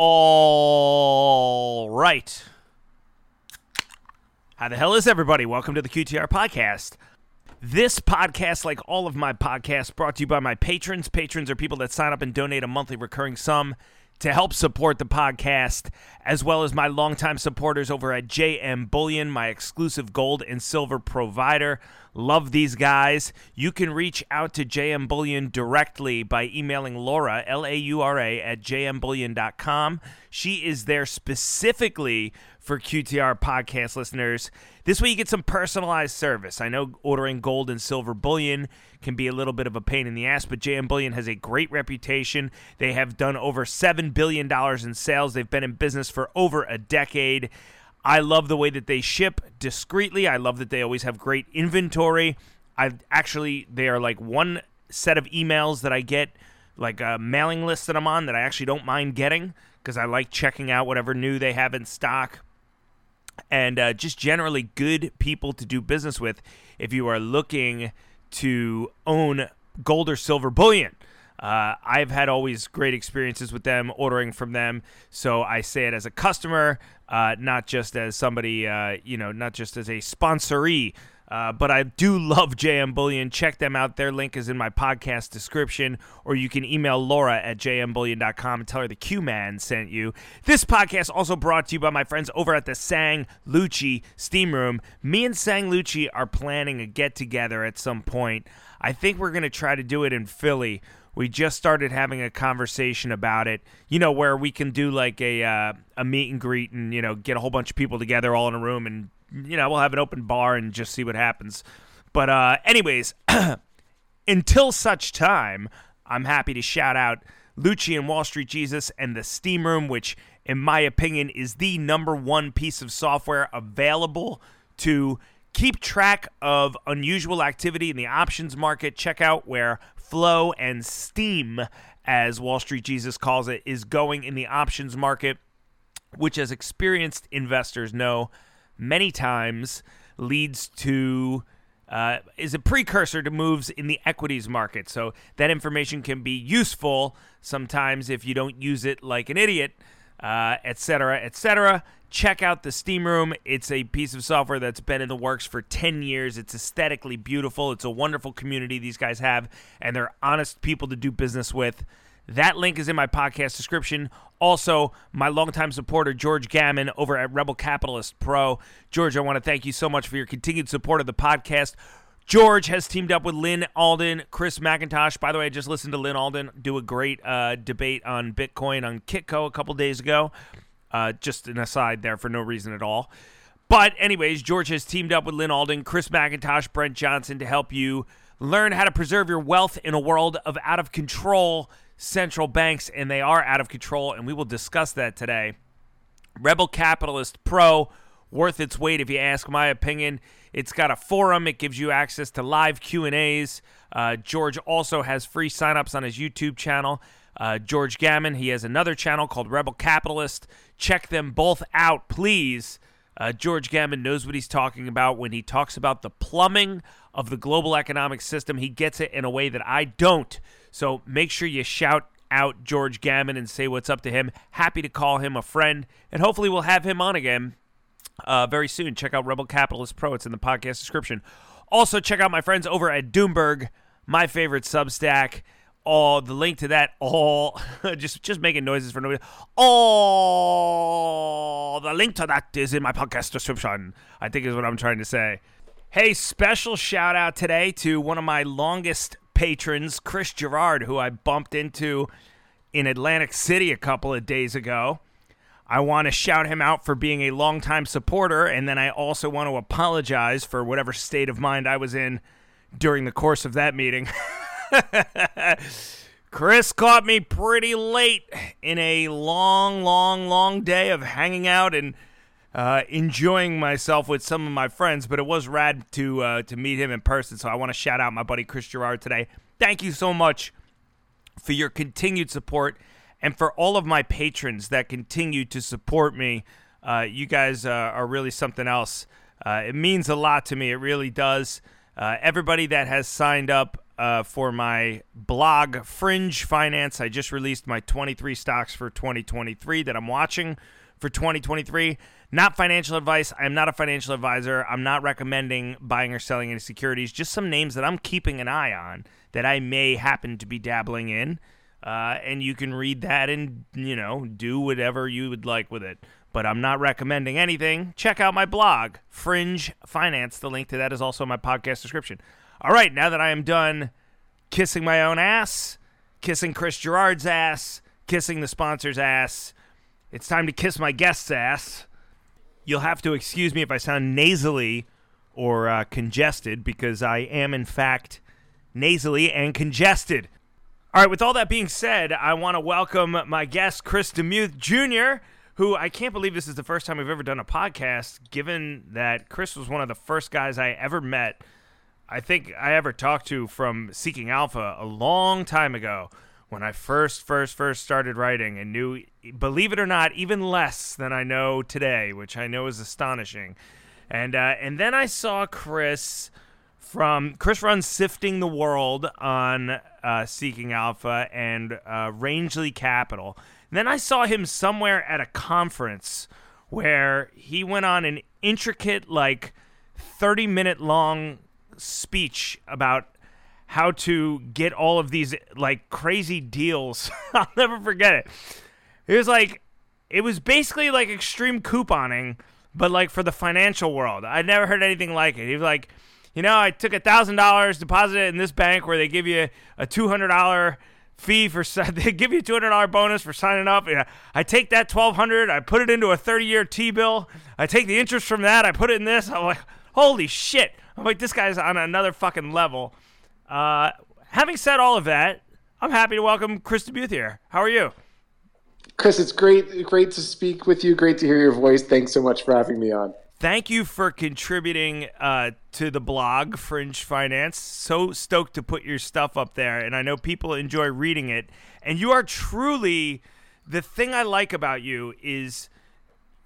All right. How the hell is everybody? Welcome to the QTR podcast. This podcast, like all of my podcasts, brought to you by my patrons. Patrons are people that sign up and donate a monthly recurring sum to help support the podcast, as well as my longtime supporters over at JM Bullion, my exclusive gold and silver provider. Love these guys. You can reach out to JM Bullion directly by emailing Laura, L A U R A, at jmbullion.com. She is there specifically for QTR podcast listeners. This way, you get some personalized service. I know ordering gold and silver bullion can be a little bit of a pain in the ass, but JM Bullion has a great reputation. They have done over $7 billion in sales, they've been in business for over a decade. I love the way that they ship discreetly. I love that they always have great inventory. I actually, they are like one set of emails that I get, like a mailing list that I'm on that I actually don't mind getting because I like checking out whatever new they have in stock and uh, just generally good people to do business with if you are looking to own gold or silver bullion. Uh, I've had always great experiences with them, ordering from them. So I say it as a customer, uh, not just as somebody, uh, you know, not just as a sponsoree. Uh, but I do love JM Bullion. Check them out. Their link is in my podcast description, or you can email Laura at jmbullion.com and tell her the Q Man sent you. This podcast also brought to you by my friends over at the Sang Lucci Steam Room. Me and Sang Lucci are planning a get together at some point. I think we're going to try to do it in Philly. We just started having a conversation about it, you know, where we can do like a uh, a meet and greet and you know get a whole bunch of people together all in a room and you know we'll have an open bar and just see what happens. But uh, anyways, until such time, I'm happy to shout out Lucci and Wall Street Jesus and the Steam Room, which in my opinion is the number one piece of software available to keep track of unusual activity in the options market. Check out where flow and steam, as Wall Street Jesus calls it, is going in the options market, which, as experienced investors know, many times leads to. Uh, is a precursor to moves in the equities market. So that information can be useful sometimes if you don't use it like an idiot, uh, etc. et check out the Steam Room. It's a piece of software that's been in the works for 10 years. It's aesthetically beautiful. It's a wonderful community these guys have, and they're honest people to do business with. That link is in my podcast description. Also, my longtime supporter, George Gammon, over at Rebel Capitalist Pro. George, I want to thank you so much for your continued support of the podcast. George has teamed up with Lyn Alden, Chris MacIntosh. By the way, I just listened to Lyn Alden do a great uh, debate on Bitcoin on Kitco a couple days ago. Uh, just an aside there for no reason at all. But, anyways, George has teamed up with Lyn Alden, Chris MacIntosh, Brent Johnson to help you learn how to preserve your wealth in a world of out of control central banks, and they are out of control, and we will discuss that today. Rebel Capitalist Pro, worth its weight if you ask my opinion. It's got a forum. It gives you access to live Q and A's. Uh, George also has free signups on his YouTube channel. Uh, George Gammon, he has another channel called Rebel Capitalist. Check them both out, please. Uh, George Gammon knows what he's talking about when he talks about the plumbing of the global economic system. He gets it in a way that I don't. So make sure you shout out George Gammon and say what's up to him. Happy to call him a friend, and hopefully we'll have him on again uh, very soon. Check out Rebel Capitalist Pro. It's in the podcast description. Also, check out my friends over at Doomberg, my favorite Substack all the link to that all just just making noises for nobody all the link to that is in my podcast description i think is what i'm trying to say hey special shout out today to one of my longest patrons chris gerrard who i bumped into in atlantic city a couple of days ago. I want to shout him out for being a longtime supporter and then i also want to apologize for whatever state of mind i was in during the course of that meeting. Chris caught me pretty late in a long, long, long day of hanging out and uh, enjoying myself with some of my friends. But it was rad to uh, to meet him in person. So I want to shout out my buddy Chris Gerrard today. Thank you so much for your continued support and for all of my patrons that continue to support me. Uh, you guys uh, are really something else. Uh, it means a lot to me. It really does. Uh, everybody that has signed up for my blog, Fringe Finance. I just released my 23 stocks for 2023 that I'm watching for 2023. Not financial advice. I'm not a financial advisor. I'm not recommending buying or selling any securities. Just some names that I'm keeping an eye on that I may happen to be dabbling in. Uh, and you can read that and, you know, do whatever you would like with it. But I'm not recommending anything. Check out my blog, Fringe Finance. The link to that is also in my podcast description. All right, now that I am done kissing my own ass, kissing Chris Gerrard's ass, kissing the sponsor's ass, it's time to kiss my guest's ass. You'll have to excuse me if I sound nasally or uh, congested because I am, in fact, nasally and congested. All right, with all that being said, I want to welcome my guest, Chris DeMuth Jr., who I can't believe this is the first time we've ever done a podcast, given that Chris was one of the first guys I ever met, I think I ever talked to from Seeking Alpha a long time ago when I first, first, first started writing and knew, believe it or not, even less than I know today, which I know is astonishing. And uh, and then I saw Chris from Chris runs Sifting the World on uh, Seeking Alpha and uh, Rangeley Capital. And then I saw him somewhere at a conference where he went on an intricate, like, 30 minute long speech about how to get all of these, like, crazy deals. I'll never forget it. It was like, it was basically like extreme couponing, but like for the financial world. I'd never heard anything like it. He was like, you know, I took a thousand dollars, deposited it in this bank where they give you a two hundred dollar fee for they give you a two hundred dollar bonus for signing up. I take that twelve hundred, I put it into a thirty year T bill. I take the interest from that, I put it in this. I'm like, holy shit! I'm like, this guy's on another fucking level. Uh, having said all of that, I'm happy to welcome Chris DeMuth here. How are you? Chris, it's great, great to speak with you. Great to hear your voice. Thanks so much for having me on. Thank you for contributing uh, to the blog Fringe Finance. So stoked to put your stuff up there, and I know people enjoy reading it. And you are truly the thing I like about you is,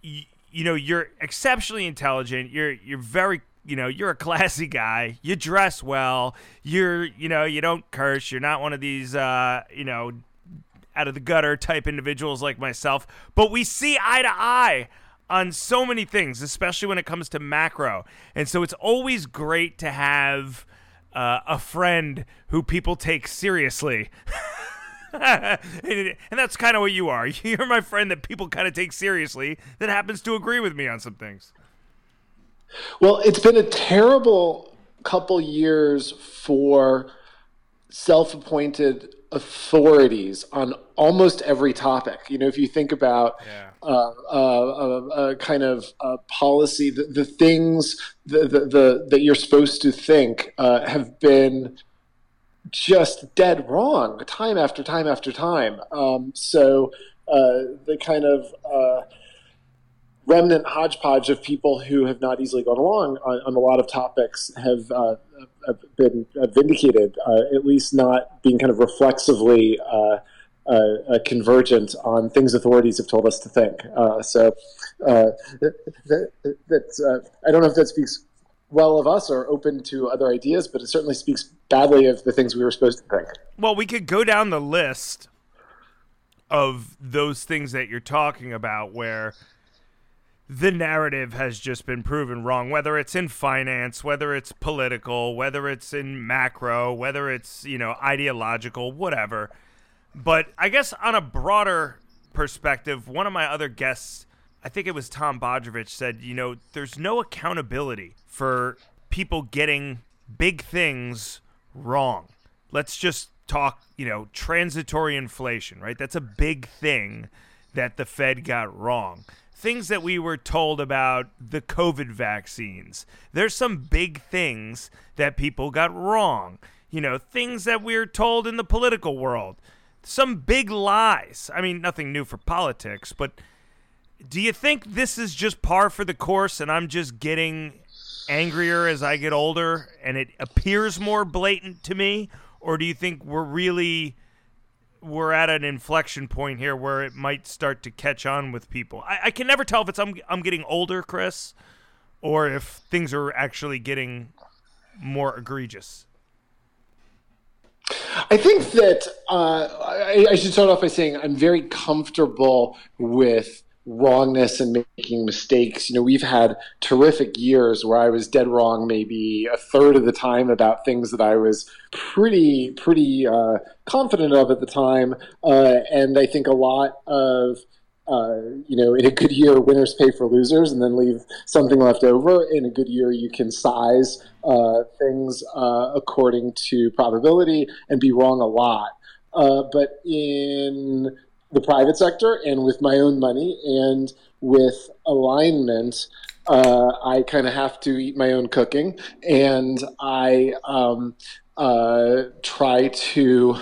you, you know, you're exceptionally intelligent. You're you're very you know you're a classy guy you dress well you're you know you don't curse you're not one of these uh you know out of the gutter type individuals like myself but we see eye to eye on so many things, especially when it comes to macro. And so it's always great to have uh, a friend who people take seriously. and that's kind of what you are. You're my friend that people kind of take seriously that happens to agree with me on some things. Well, it's been a terrible couple years for self appointed authorities on almost every topic. You know, if you think about yeah. uh, uh, uh, uh kind of uh, policy, the, the things the, the, the, that you're supposed to think uh, have been just dead wrong time after time after time. Um, so the kind of remnant hodgepodge of people who have not easily gone along on, on a lot of topics have been vindicated, uh, at least not being kind of reflexively uh, uh, convergent on things authorities have told us to think. so that, that I don't know if that speaks well of us or open to other ideas, but it certainly speaks badly of the things we were supposed to think. Well, we could go down the list of those things that you're talking about where the narrative has just been proven wrong, whether it's in finance, whether it's political, whether it's in macro, whether it's, you know, ideological, whatever. But I guess on a broader perspective, one of my other guests, I think it was Tom Bodrovics, said, you know, there's no accountability for people getting big things wrong. Let's just talk, you know, transitory inflation, right? That's a big thing that the Fed got wrong things that we were told about the COVID vaccines. There's some big things that people got wrong. You know, things that we are told in the political world. Some big lies. I mean, nothing new for politics, but do you think this is just par for the course and I'm just getting angrier as I get older and it appears more blatant to me? Or do you think we're really we're at an inflection point here where it might start to catch on with people. I, I can never tell if it's I'm I'm getting older, Chris, or if things are actually getting more egregious. I think that uh, I, I, should start off by saying I'm very comfortable with wrongness and making mistakes. You know, we've had terrific years where I was dead wrong maybe a third of the time about things that I was pretty pretty uh, confident of at the time, uh, and I think a lot of uh, you know, in a good year, winners pay for losers and then leave something left over. In a good year, you can size uh, things uh, according to probability and be wrong a lot. Uh, but in the private sector and with my own money and with alignment, uh, I kind of have to eat my own cooking and I um, uh, try to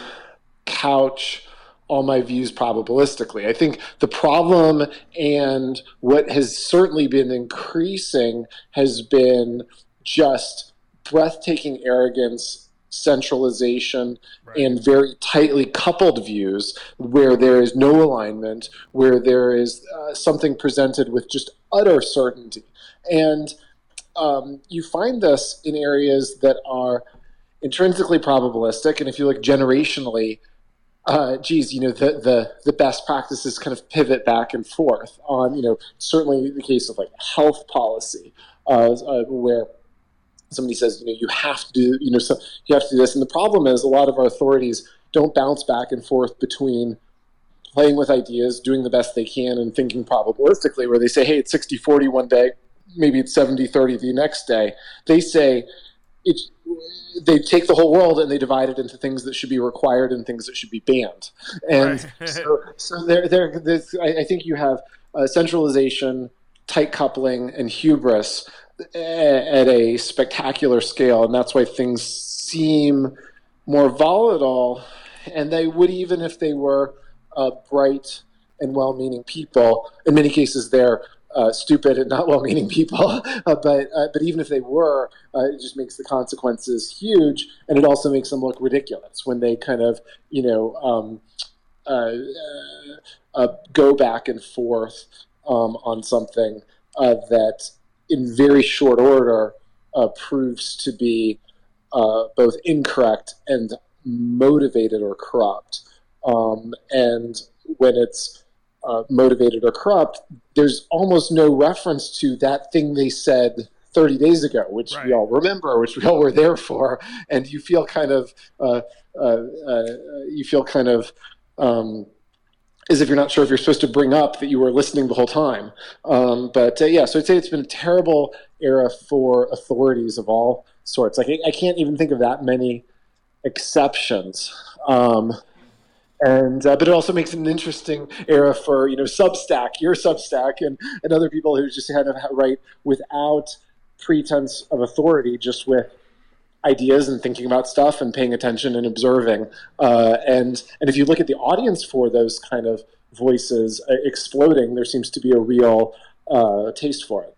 couch all my views probabilistically. I think the problem and what has certainly been increasing has been just breathtaking arrogance, centralization, right. and very tightly coupled views where there is no alignment, where there is uh, something presented with just utter certainty. And um, you find this in areas that are intrinsically probabilistic, and if you look generationally, uh, geez, you know, the, the, the best practices kind of pivot back and forth on, you know, certainly the case of like health policy, uh, uh, where somebody says, you know, you have to do, you know, so you have to do this. And the problem is a lot of our authorities don't bounce back and forth between playing with ideas, doing the best they can, and thinking probabilistically, where they say, hey, it's 60 40 one day, maybe it's 70 30 the next day. They say, it's they take the whole world and they divide it into things that should be required and things that should be banned. And right. so, so there, there, I, I, think you have uh, centralization, tight coupling, and hubris at a spectacular scale, and that's why things seem more volatile. And they would even if they were uh, bright and well-meaning people. In many cases, they're uh, stupid and not well-meaning people. uh, but uh, but even if they were, uh, it just makes the consequences huge, and it also makes them look ridiculous when they kind of you know um, uh, go back and forth um, on something that, in very short order, proves to be both incorrect and motivated or corrupt. Um, and when it's uh, motivated or corrupt, there's almost no reference to that thing they said 30 days ago, which right. we all remember, which we all were there for, and you feel kind of uh, uh, uh, you feel kind of um, as if you're not sure if you're supposed to bring up that you were listening the whole time. Um, but uh, yeah, so I'd say it's been a terrible era for authorities of all sorts. Like I, I can't even think of that many exceptions. Um, and uh, but it also makes it an interesting era for you know Substack, your Substack, and and other people who just kind of write without pretense of authority, just with ideas and thinking about stuff and paying attention and observing. Uh, and and if you look at the audience for those kind of voices uh, exploding, there seems to be a real uh, taste for it.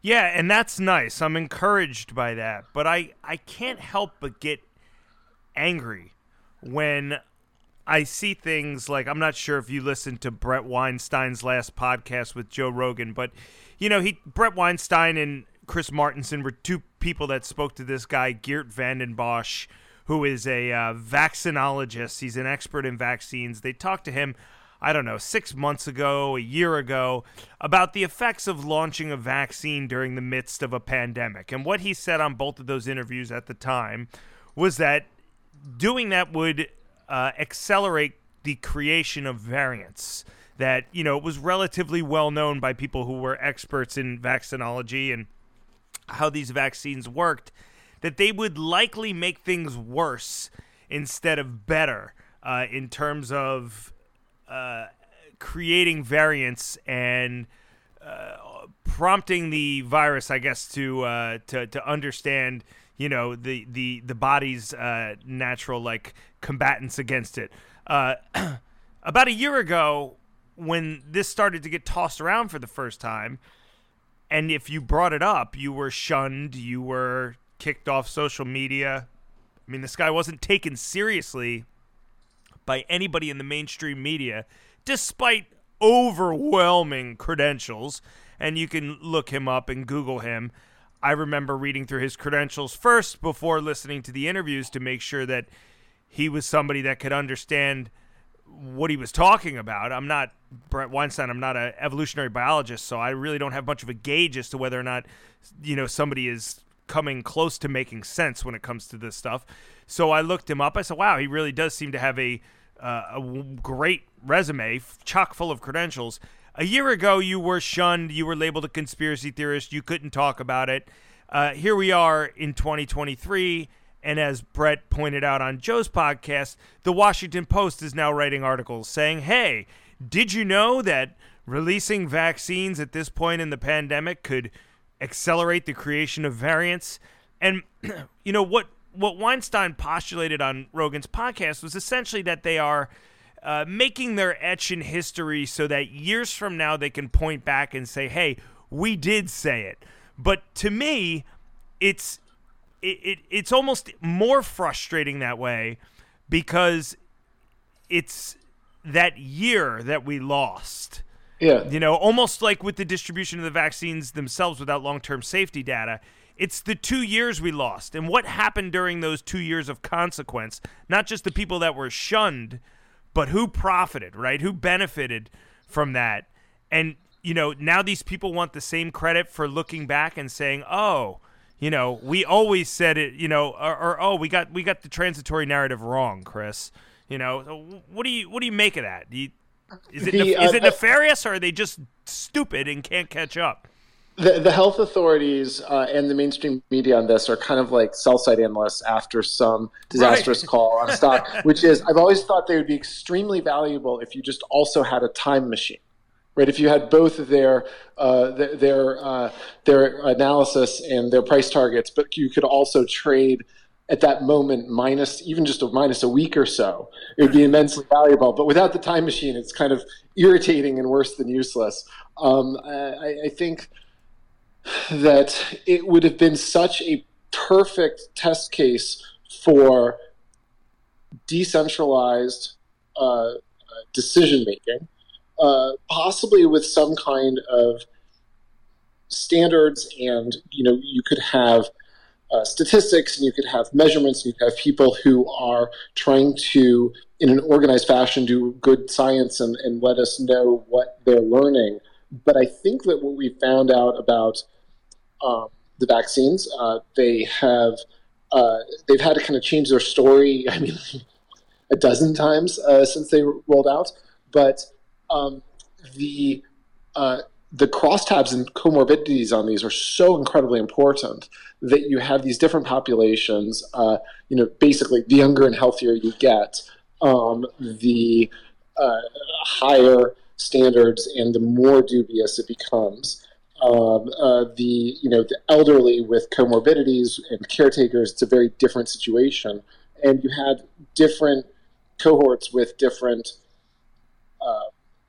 Yeah, and that's nice. I'm encouraged by that, but I I can't help but get angry when I see things like I'm not sure if you listened to Brett Weinstein's last podcast with Joe Rogan, but you know, he Brett Weinstein and Chris Martenson were two people that spoke to this guy Geert Vanden Bossche, who is a uh, vaccinologist. He's an expert in vaccines. They talked to him, I don't know, six months ago, a year ago, about the effects of launching a vaccine during the midst of a pandemic. And what he said on both of those interviews at the time was that doing that would uh, accelerate the creation of variants that you know it was relatively well known by people who were experts in vaccinology and how these vaccines worked that they would likely make things worse instead of better uh, in terms of uh, creating variants and uh, prompting the virus, I guess, to uh, to to understand you know the the the body's uh, natural like combatants against it. Uh, about a year ago, when this started to get tossed around for the first time, and if you brought it up, you were shunned, you were kicked off social media. I mean, this guy wasn't taken seriously by anybody in the mainstream media, despite overwhelming credentials. And you can look him up and Google him. I remember reading through his credentials first before listening to the interviews to make sure that he was somebody that could understand what he was talking about. I'm not Brett Weinstein. I'm not an evolutionary biologist, so I really don't have much of a gauge as to whether or not you know somebody is coming close to making sense when it comes to this stuff. So I looked him up. I said, "Wow, he really does seem to have a uh, a great resume, chock full of credentials." A year ago, you were shunned. You were labeled a conspiracy theorist. You couldn't talk about it. Uh, here we are in 2023 and as Brett pointed out on Joe's podcast, the Washington Post is now writing articles saying, hey, did you know that releasing vaccines at this point in the pandemic could accelerate the creation of variants? And, you know, what, what Weinstein postulated on Rogan's podcast was essentially that they are. Uh, making their etch in history so that years from now they can point back and say, hey, we did say it. But to me, it's it, it it's almost more frustrating that way because it's that year that we lost. Yeah. You know, almost like with the distribution of the vaccines themselves without long term safety data. It's the two years we lost. And what happened during those two years of consequence, not just the people that were shunned, but who profited, right? Who benefited from that. And, you know, now these people want the same credit for looking back and saying, oh, you know, we always said it, you know, or, or, oh, we got we got the transitory narrative wrong, Chris. You know, what do you what do you make of that? You, is it the, uh, is it nefarious or are they just stupid and can't catch up? The, the health authorities uh, and the mainstream media on this are kind of like sell side analysts after some disastrous right. call on stock, which is I've always thought they would be extremely valuable if you just also had a time machine right? If you had both their uh, their uh, their analysis and their price targets, but you could also trade at that moment minus even just a minus a week or so, it would be immensely valuable. But without the time machine, it's kind of irritating and worse than useless. Um, I, I think that it would have been such a perfect test case for decentralized uh, decision making uh, possibly with some kind of standards, and you know, you could have uh, statistics, and you could have measurements, and you could have people who are trying to, in an organized fashion, do good science and, and let us know what they're learning. But I think that what we found out about um, the vaccines, uh, they have uh, they've had to kind of change their story. I mean, a dozen times uh, since they rolled out, but um, the uh, the crosstabs and comorbidities on these are so incredibly important that you have these different populations. Uh, you know, basically, the younger and healthier you get, um, the uh, higher standards and the more dubious it becomes. Um, uh, the you know the elderly with comorbidities and caretakers, it's a very different situation, and you had different cohorts with different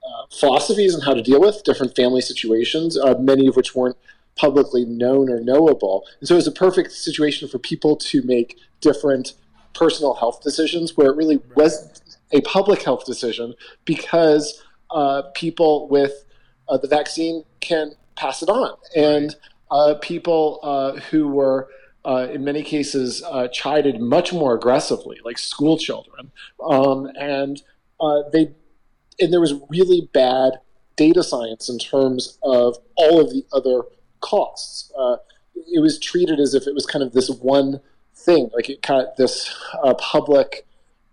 uh, philosophies and how to deal with different family situations, uh, many of which weren't publicly known or knowable. And so it was a perfect situation for people to make different personal health decisions where it really was a public health decision because uh, people with uh, the vaccine can pass it on. And uh, people uh, who were uh, in many cases uh, chided much more aggressively, like school children. Um, and they and there was really bad data science in terms of all of the other costs. Uh, it was treated as if it was kind of this one thing, like it got this uh, public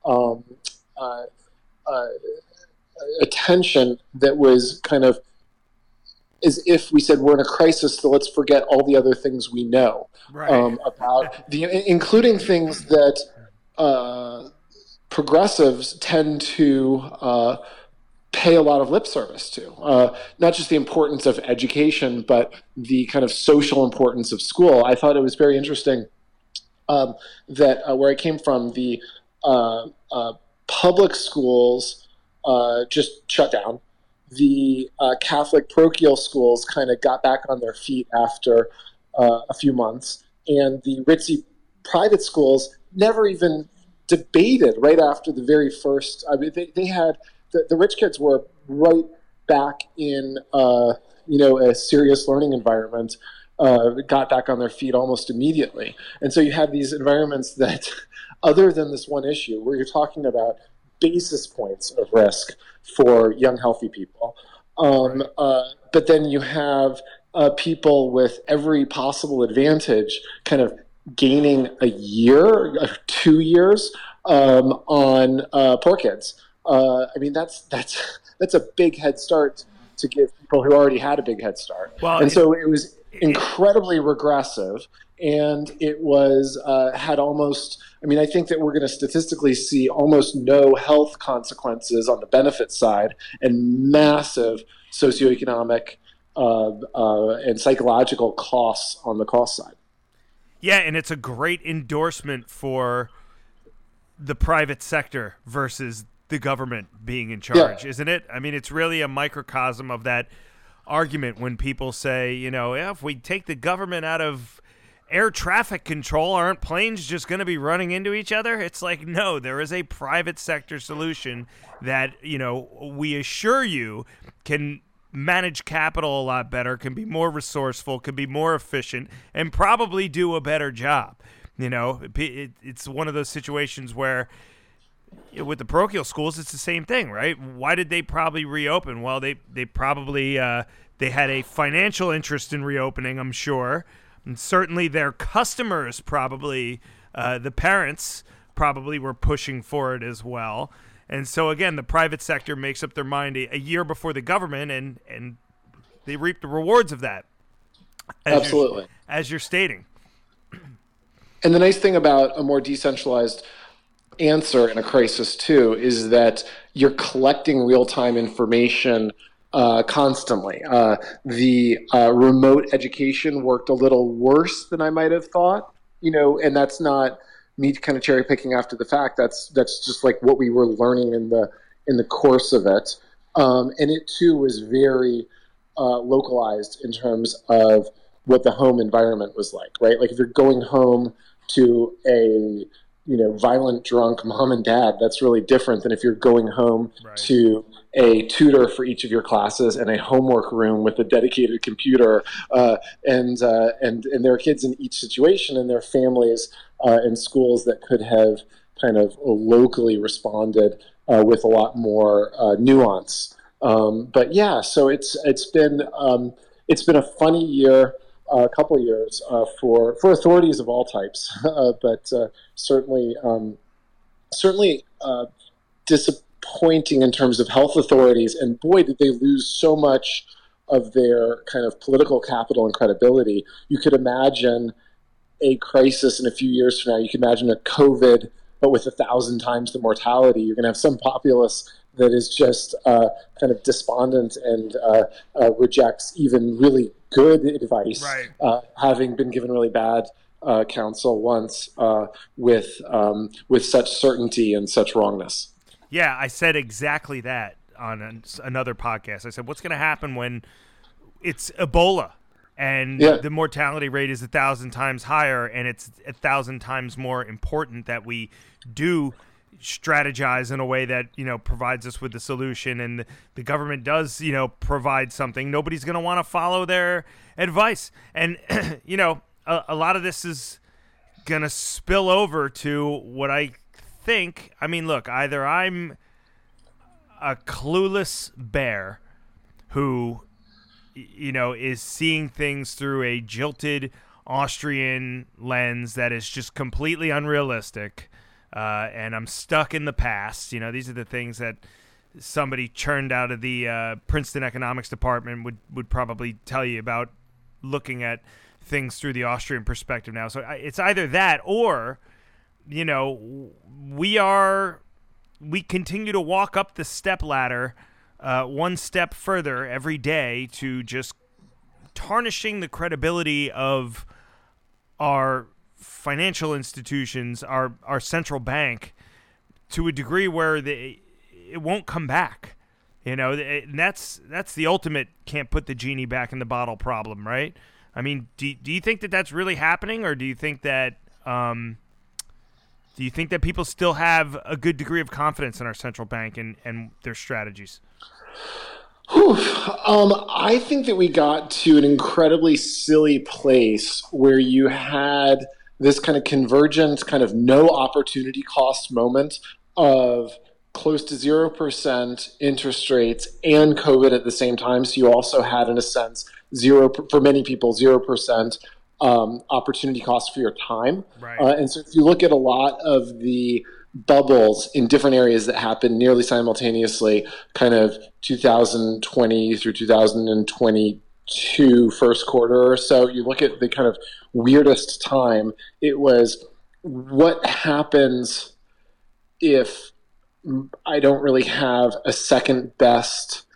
um, uh, uh attention that was kind of as if we said we're in a crisis, so let's forget all the other things we know right. um, about the, including things that uh, progressives tend to uh, pay a lot of lip service to. Uh, not just the importance of education, but the kind of social importance of school. I thought it was very interesting um, that uh, where I came from, the uh, uh public schools uh, just shut down. The uh, Catholic parochial schools kind of got back on their feet after a few months, and the ritzy private schools never even debated right after the very first. I mean, they, they had the, the rich kids were right back in uh, you know a serious learning environment. Uh, got back on their feet almost immediately, and so you have these environments that other than this one issue where you're talking about basis points of risk for young, healthy people. Um, uh, but then you have uh, people with every possible advantage kind of gaining a year, uh, two years um, on uh, poor kids. Uh, I mean, that's that's that's a big head start to give people who already had a big head start. Well, and so it was incredibly regressive, and it was uh, had almost. I mean, I think that we're going to statistically see almost no health consequences on the benefit side, and massive socioeconomic uh, uh, and psychological costs on the cost side. Yeah, and it's a great endorsement for the private sector versus the government being in charge, yeah. isn't it? I mean, it's really a microcosm of that argument when people say, you know, yeah, if we take the government out of air traffic control, aren't planes just going to be running into each other? It's like, no, there is a private sector solution that, you know, we assure you can manage capital a lot better, can be more resourceful, can be more efficient, and probably do a better job. You know, it, it's one of those situations where with the parochial schools, it's the same thing, right? Why did they probably reopen? Well, they they probably uh, they had a financial interest in reopening, I'm sure, and certainly their customers probably uh, the parents probably were pushing for it as well. And so again, the private sector makes up their mind a, a year before the government, and and they reap the rewards of that. As Absolutely, you're, as you're stating. And the nice thing about a more decentralized answer in a crisis too is that you're collecting real-time information uh, constantly. Uh, the uh, remote education worked a little worse than I might have thought, you know, and that's not me kind of cherry picking after the fact. That's that's just like what we were learning in the in the course of it, um, and it too was very uh, localized in terms of what the home environment was like. Right, like if you're going home to a you know violent drunk mom and dad that's really different than if you're going home right. to a tutor for each of your classes and a homework room with a dedicated computer uh, and uh, and and there are kids in each situation and their families uh, and schools that could have kind of locally responded uh, with a lot more uh, nuance um, but yeah so it's it's been um, it's been a funny year a couple years uh, for for authorities of all types, uh, but uh, certainly um, certainly disappointing in terms of health authorities. And boy, did they lose so much of their kind of political capital and credibility. You could imagine a crisis in a few years from now. You could imagine a COVID, but with a thousand times the mortality. You're going to have some populace that is just uh, kind of despondent and uh, uh, rejects even really good advice, right. Uh, having been given really bad uh, counsel once uh, with um, with such certainty and such wrongness. Yeah, I said exactly that on an, another podcast. I said, "What's going to happen when it's Ebola?" and yeah. the mortality rate is a thousand times higher, and it's a thousand times more important that we do strategize in a way that you know provides us with the solution and the government does you know provide something. Nobody's going to want to follow their advice. And you know a, a, lot of this is going to spill over to what i think. I mean look either i'm a clueless bear who you know is seeing things through a jilted austrian lens that is just completely unrealistic uh, and I'm stuck in the past. You know, these are the things that somebody churned out of the uh, Princeton economics department would would probably tell you about looking at things through the Austrian perspective now. So it's either that or, you know, we are we continue to walk up the step ladder uh, one step further every day to just tarnishing the credibility of our financial institutions, our our central bank, to a degree where they it won't come back. You know, and that's that's the ultimate can't put the genie back in the bottle problem, right? I mean, do do you think that that's really happening, or do you think that um, do you think that people still have a good degree of confidence in our central bank and and their strategies? Um, I think that we got to an incredibly silly place where you had this kind of convergent, kind of no opportunity cost moment of close to 0% interest rates and COVID at the same time. So you also had, in a sense, zero for many people, 0% um, opportunity cost for your time. Right. Uh, and so if you look at a lot of the bubbles in different areas that happened nearly simultaneously, kind of 2020 through 2022 first quarter or so, you look at the kind of weirdest time, it was what happens if I don't really have a second best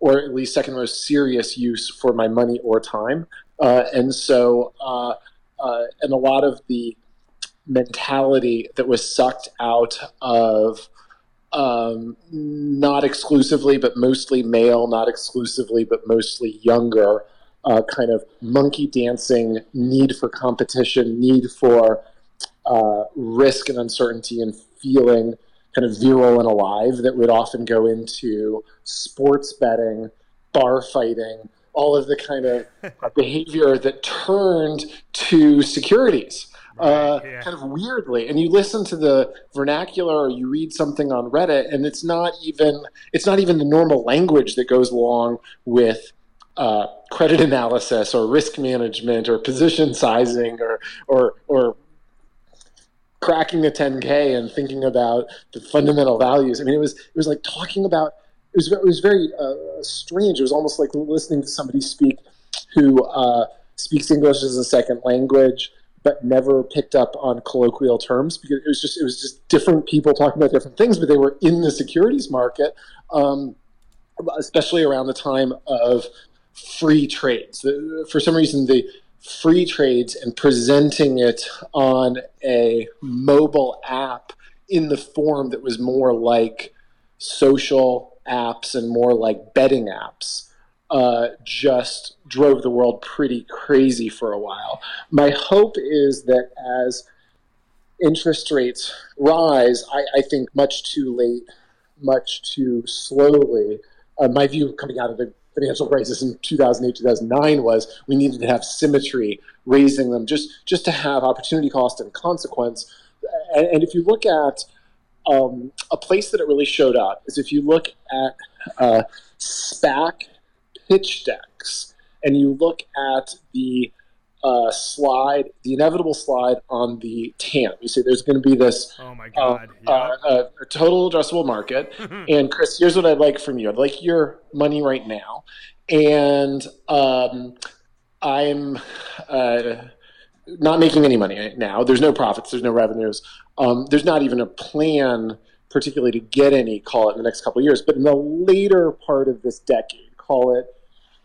or at least second most serious use for my money or time. Uh, and so, uh, uh, and a lot of the mentality that was sucked out of um, not exclusively, but mostly male, not exclusively, but mostly younger, uh, kind of monkey dancing need for competition, need for uh, risk and uncertainty and feeling kind of virile and alive that would often go into sports betting, bar fighting, all of the kind of behavior that turned to securities. Uh, yeah. kind of weirdly and you listen to the vernacular or you read something on reddit and it's not even it's not even the normal language that goes along with uh, credit analysis or risk management or position sizing or or or cracking the 10k and thinking about the fundamental values i mean it was it was like talking about it was it was very uh, strange. It was almost like listening to somebody speak who uh, speaks English as a second language, but never picked up on colloquial terms because it was just it was just different people talking about different things, but they were in the securities market, um, especially around the time of free trades. For some reason, the free trades and presenting it on a mobile app in the form that was more like social apps and more like betting apps uh, just drove the world pretty crazy for a while. My hope is that as interest rates rise, I, I think much too late, much too slowly. Uh, my view coming out of the financial crisis in 2008 2009 was we needed to have symmetry raising them just just to have opportunity cost and consequence and, and if you look at um, a place that it really showed up is if you look at uh, SPAC pitch decks and you look at the uh, slide, the inevitable slide on the TAM. You see, there's going to be this oh my god, uh, uh, total addressable market. and Chris, here's what I'd like from you. I'd like your money right now, and um, I'm uh, not making any money now. There's no profits. There's no revenues. Um, there's not even a plan, particularly to get any, call it in the next couple of years. But in the later part of this decade, call it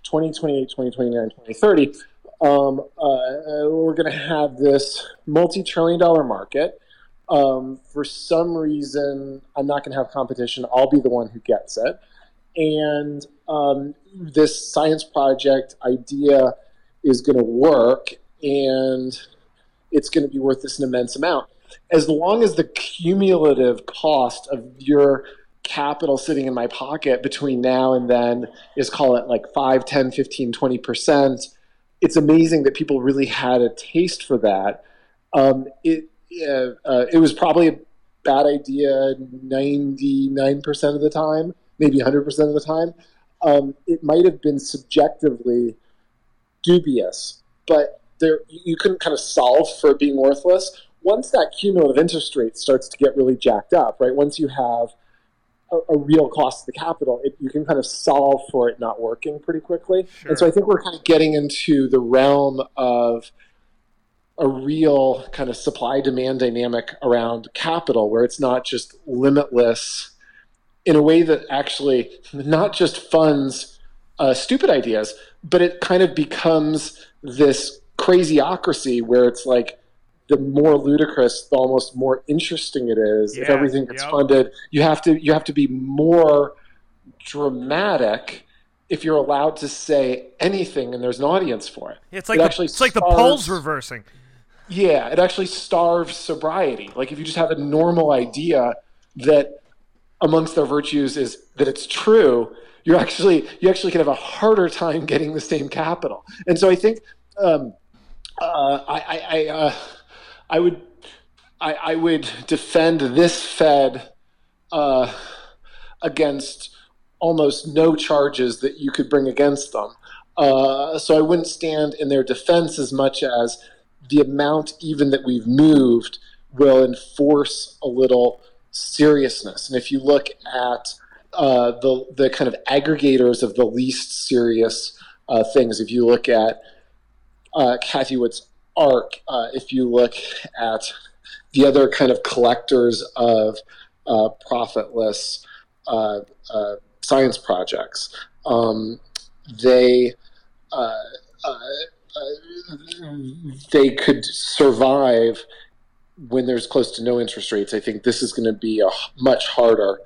2028, 2029, 2030, um, uh, we're going to have this multi trillion dollar market. Um, for some reason, I'm not going to have competition. I'll be the one who gets it. And um, this science project idea is going to work and it's going to be worth this an immense amount as long as the cumulative cost of your capital sitting in my pocket between now and then is call it like 5 10 15 20% it's amazing that people really had a taste for that. Um, it, uh, it was probably a bad idea 99% of the time maybe 100% of the time. Um, it might have been subjectively dubious but there you couldn't kind of solve for being worthless. Once that cumulative interest rate starts to get really jacked up, right? Once you have a, a real cost to the capital, it, you can kind of solve for it not working pretty quickly. Sure. And so I think we're kind of getting into the realm of a real kind of supply demand dynamic around capital where it's not just limitless in a way that actually not just funds uh, stupid ideas, but it kind of becomes this crazyocracy where it's like the more ludicrous, the almost more interesting it is. Yeah, if everything gets yep. funded, you have to you have to be more dramatic if you're allowed to say anything and there's an audience for it. It's like it the, it's starves, like the poles reversing. Yeah, it actually starves sobriety. Like if you just have a normal idea that amongst their virtues is that it's true, you actually you actually can have a harder time getting the same capital. And so I think um, uh, I, I, I uh, I would I, I would defend this Fed uh, against almost no charges that you could bring against them. Uh, so I wouldn't stand in their defense as much as the amount even that we've moved will enforce a little seriousness. And if you look at uh, the the kind of aggregators of the least serious uh, things, if you look at uh, Cathie Wood's ARK, uh, if you look at the other kind of collectors of uh, profitless uh, science projects, um, they they could survive when there's close to no interest rates. I think this is going to be a much harder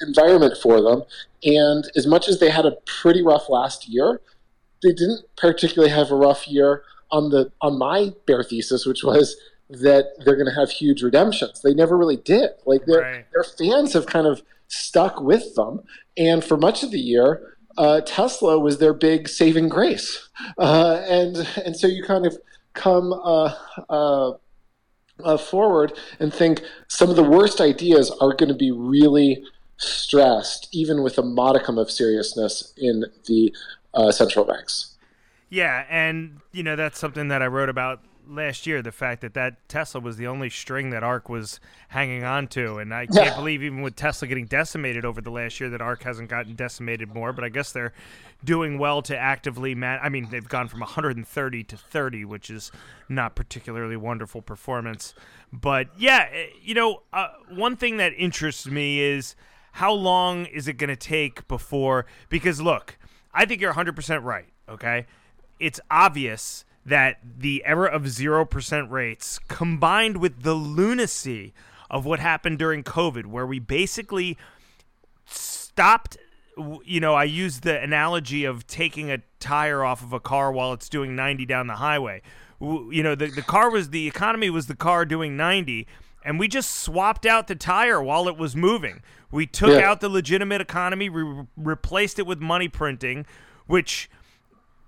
environment for them. And as much as they had a pretty rough last year, they didn't particularly have a rough year on the on my bear thesis, which was that they're going to have huge redemptions. They never really did. Like their right. their fans have kind of stuck with them, and for much of the year, uh, Tesla was their big saving grace, uh, and and so you kind of come uh, uh, uh, forward and think some of the worst ideas are going to be really stressed, even with a modicum of seriousness in the uh, central banks. Yeah, and you know that's something that I wrote about last year. The fact that that Tesla was the only string that ARK was hanging on to, and I can't yeah. believe even with Tesla getting decimated over the last year that ARK hasn't gotten decimated more. But I guess they're doing well to actively man. I mean, they've gone from 130 to 30, which is not particularly wonderful performance. But yeah, eh, you know, uh, one thing that interests me is how long is it going to take before? Because look, I think you're 100% right. Okay it's obvious that the era of 0% rates combined with the lunacy of what happened during COVID, where we basically stopped. You know, I used the analogy of taking a tire off of a car while it's doing 90 down the highway. You know, the, the car was the economy was the car doing 90, and we just swapped out the tire while it was moving. We took yeah. out the legitimate economy, we replaced it with money printing, which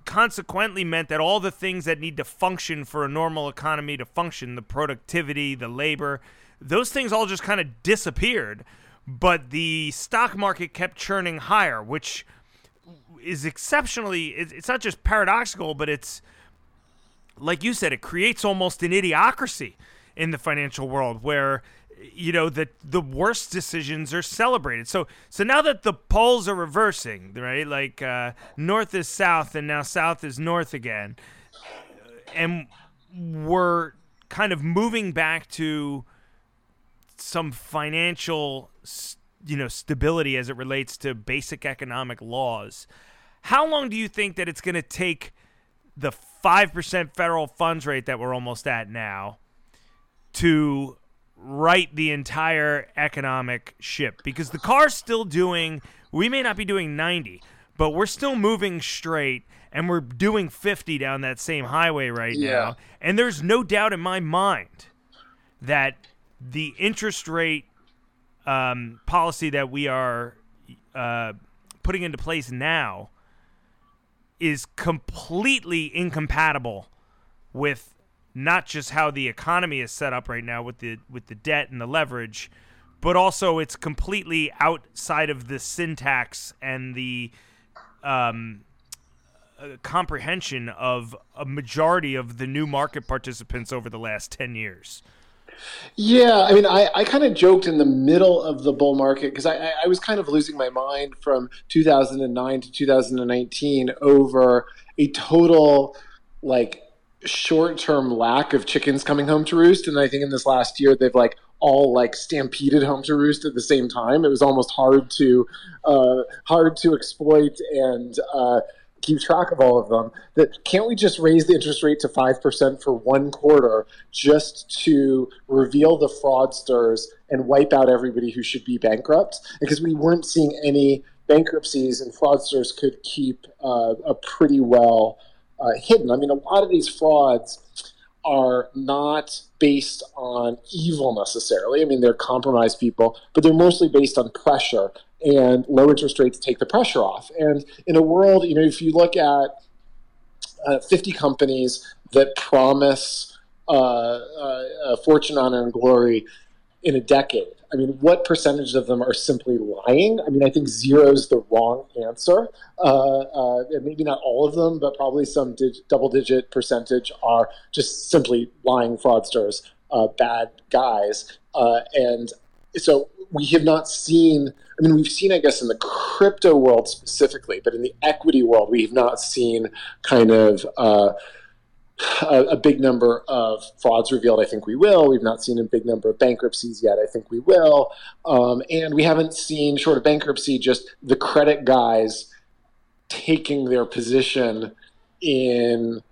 consequently meant that all the things that need to function for a normal economy to function the productivity, the labor those things all just kind of disappeared. But the stock market kept churning higher, which is exceptionally, it's not just paradoxical, but it's, like you said, it creates almost an idiocracy in the financial world where you know that the worst decisions are celebrated. So so now that the polls are reversing, right? Like uh, north is south, and now south is north again, and we're kind of moving back to some financial, you know, stability as it relates to basic economic laws. How long do you think that it's going to take the five percent federal funds rate that we're almost at now to right the entire economic ship because the car's still doing we may not be doing 90 but we're still moving straight and we're doing 50 down that same highway right yeah. now and there's no doubt in my mind that the interest rate um, policy that we are uh, putting into place now is completely incompatible with not just how the economy is set up right now with the with the debt and the leverage, but also it's completely outside of the syntax and the um, uh, comprehension of a majority of the new market participants over the last 10 years. Yeah, I mean, I, I kind of joked in the middle of the bull market because I, I was kind of losing my mind from 2009 to 2019 over a total like short term lack of chickens coming home to roost. And I think in this last year, they've like all like stampeded home to roost at the same time. It was almost hard to uh, hard to exploit and uh, keep track of all of them. That can't we just raise the interest rate to five percent for one quarter just to reveal the fraudsters and wipe out everybody who should be bankrupt? Because we weren't seeing any bankruptcies and fraudsters could keep uh, a pretty well uh, hidden. I mean, a lot of these frauds are not based on evil necessarily. I mean, they're compromised people, but they're mostly based on pressure, and low interest rates take the pressure off. And in a world, you know, if you look at uh, 50 companies that promise uh, uh, fortune, honor, and glory in a decade. I mean, what percentage of them are simply lying? I mean, I think zero is the wrong answer. Uh, uh, maybe not all of them, but probably some dig- double digit percentage are just simply lying fraudsters, uh, bad guys. Uh, and so we have not seen, I mean, we've seen, I guess, in the crypto world specifically, but in the equity world, we have not seen kind of uh, a, a, big number of frauds revealed. I think we will. We've not seen a big number of bankruptcies yet. I think we will. Um, and we haven't seen, short of bankruptcy, just the credit guys taking their position in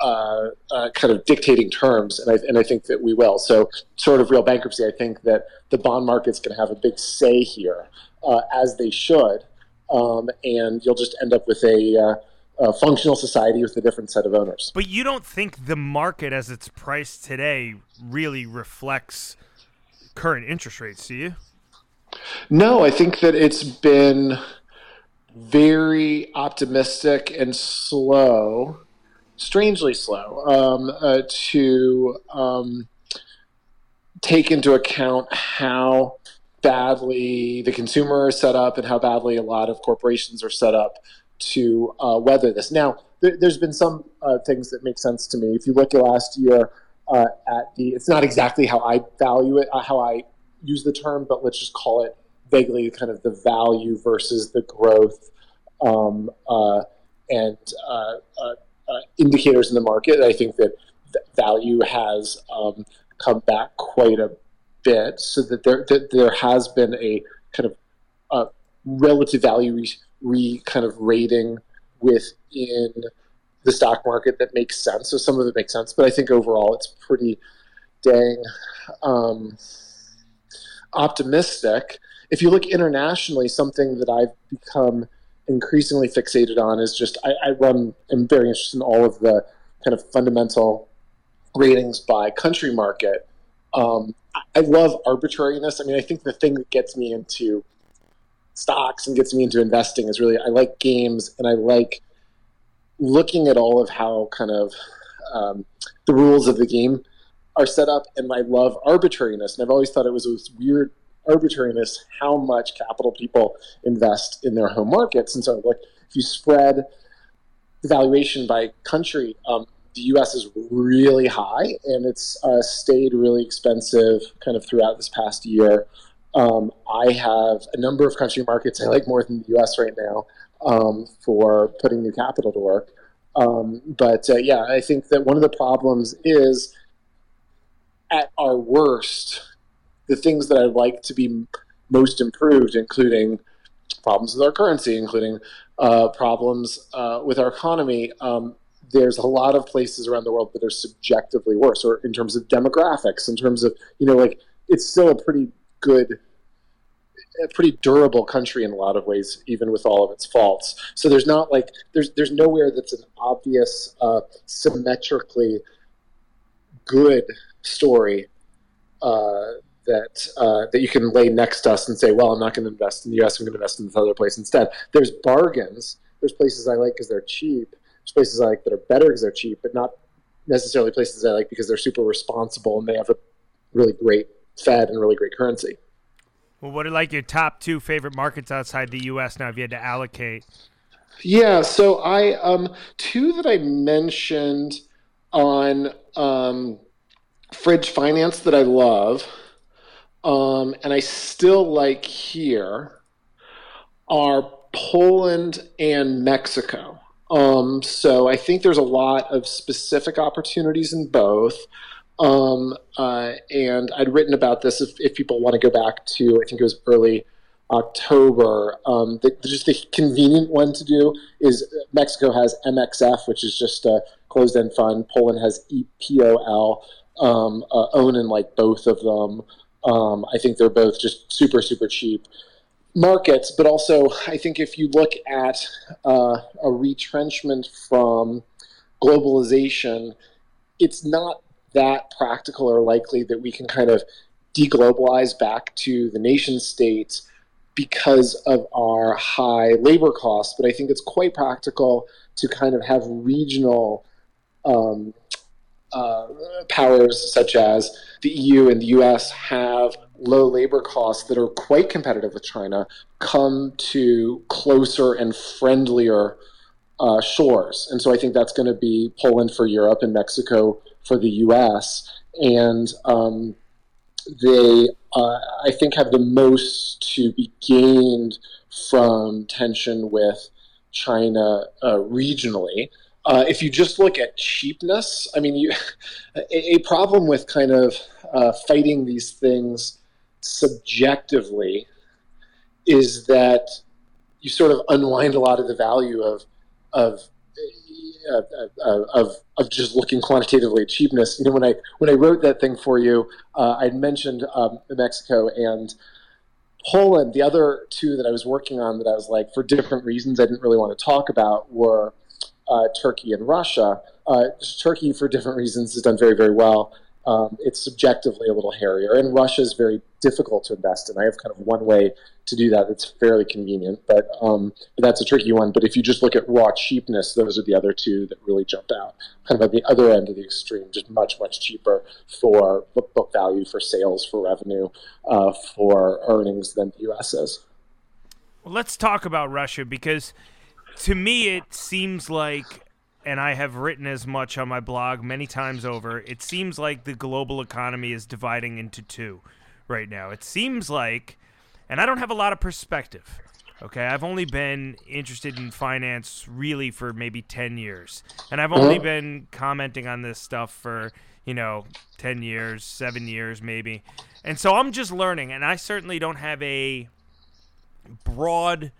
uh, uh, kind of dictating terms, and I, and I think that we will. So, sort of real bankruptcy, I think that the bond market's going to have a big say here, uh, as they should, um, and you'll just end up with a uh, a functional society with a different set of owners. But you don't think the market as it's priced today really reflects current interest rates, do you? No, I think that it's been very optimistic and slow, strangely slow, um, uh, to um, take into account how badly the consumer is set up and how badly a lot of corporations are set up to uh, weather this. Now, there, has been some uh, things that make sense to me. If you look at last year uh, at the, it's not exactly how I value it, uh, how I use the term, but let's just call it vaguely kind of the value versus the growth um, uh, and uh, indicators in the market. I think that value has um, come back quite a bit, so that there that there has been a kind of relative value re kind of rating within the stock market that makes sense. So some of it makes sense, but I think overall it's pretty dang um, optimistic. If you look internationally, something that I've become increasingly fixated on is just I, I run am very interested in all of the kind of fundamental ratings by country market. Um, I love arbitrariness. I mean, I think the thing that gets me into stocks and gets me into investing is really I like games and I like looking at all of how kind of um, the rules of the game are set up, and I love arbitrariness. And I've always thought it was this weird arbitrariness how much capital people invest in their home markets. And so, like, if you spread the valuation by country, um, the U.S. is really high, and it's uh, stayed really expensive kind of throughout this past year. Um, I have a number of country markets I like more than the U.S. right now um, for putting new capital to work. Um, but uh, yeah, I think that one of the problems is at our worst, the things that I'd like to be most improved, including problems with our currency, including uh, problems uh, with our economy. Um, there's a lot of places around the world that are subjectively worse, or in terms of demographics, in terms of you know, like it's still a pretty good a pretty durable country in a lot of ways, even with all of its faults. So there's not like there's there's nowhere that's an obvious uh, symmetrically good story uh, that uh, that you can lay next to us and say, well, I'm not going to invest in the U.S. I'm going to invest in this other place instead. There's bargains. There's places I like because they're cheap. There's places I like that are better because they're cheap, but not necessarily places I like because they're super responsible and they have a really great Fed and really great currency. Well, what are like your top two favorite markets outside the U.S. now? If you had to allocate, yeah. So I um, two that I mentioned on um, Fringe Finance that I love, um, and I still like here are Poland and Mexico. Um, so I think there's a lot of specific opportunities in both. Um, uh, and I'd written about this if, if, people want to go back to, I think it was early October. Um, the, just the convenient one to do is Mexico has MXF, which is just a closed end fund. Poland has EPOL, um, uh, own in like both of them. Um, I think they're both just super, super cheap markets. But also, I think if you look at uh, a retrenchment from globalization, it's not that practical or likely that we can kind of deglobalize back to the nation states because of our high labor costs. But I think it's quite practical to kind of have regional um, uh, powers such as the EU and the US have low labor costs that are quite competitive with China come to closer and friendlier uh, shores. And so I think that's going to be Poland for Europe and Mexico for the US. And um, they, uh, I think, have the most to be gained from tension with China uh, regionally. Uh, if you just look at cheapness, I mean, you, a, a, problem with kind of uh, fighting these things subjectively is that you sort of unwind a lot of the value of of uh, uh, of of just looking quantitatively at cheapness. You know, when I when I wrote that thing for you, uh, I mentioned um, Mexico and Poland. The other two that I was working on that I was like, for different reasons, I didn't really want to talk about were uh, Turkey and Russia. Uh, Turkey, for different reasons, has done very very well. Um, it's subjectively a little hairier, and Russia is very difficult to invest in. I have kind of one way to do that that's fairly convenient, but, um, but that's a tricky one. But if you just look at raw cheapness, those are the other two that really jump out. Kind of at the other end of the extreme, just much much cheaper for book, book value, for sales, for revenue, uh, for earnings than the U.S. is. Well, let's talk about Russia because to me it seems like and I have written as much on my blog many times over, it seems like the global economy is dividing into two right now. It seems like, and I don't have a lot of perspective. Okay, I've only been interested in finance really for maybe 10 years. And I've only been commenting on this stuff for, you know, 10 years, 7 years maybe. And so I'm just learning and I certainly don't have a broad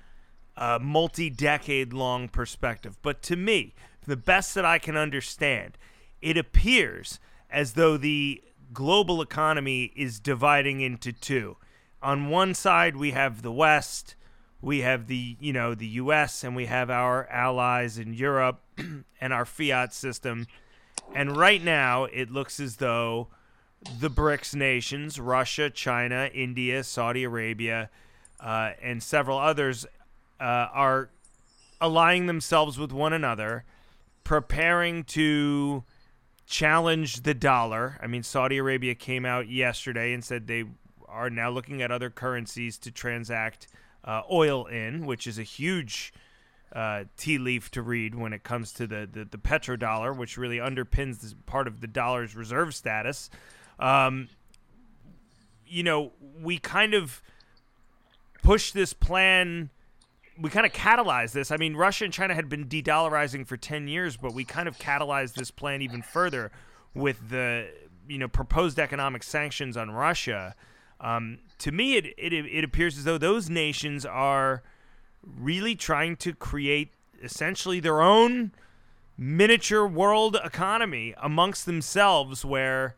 uh, multi-decade long perspective. But to me, the best that I can understand, it appears as though the global economy is dividing into two. On one side, we have the West, we have the you know the U.S. and we have our allies in Europe and our fiat system. And right now, it looks as though the BRICS nations, Russia, China, India, Saudi Arabia, uh, and several others, uh, are aligning themselves with one another preparing to challenge the dollar. I mean, Saudi Arabia came out yesterday and said they are now looking at other currencies to transact uh, oil in, which is a huge uh, tea leaf to read when it comes to the, the, the petrodollar, which really underpins this part of the dollar's reserve status. Um, you know, we kind of push this plan we kind of catalyzed this. I mean, Russia and China had been de-dollarizing for 10 years, but we kind of catalyzed this plan even further with the you know proposed economic sanctions on Russia. Um, to me, it, it it appears as though those nations are really trying to create essentially their own miniature world economy amongst themselves, where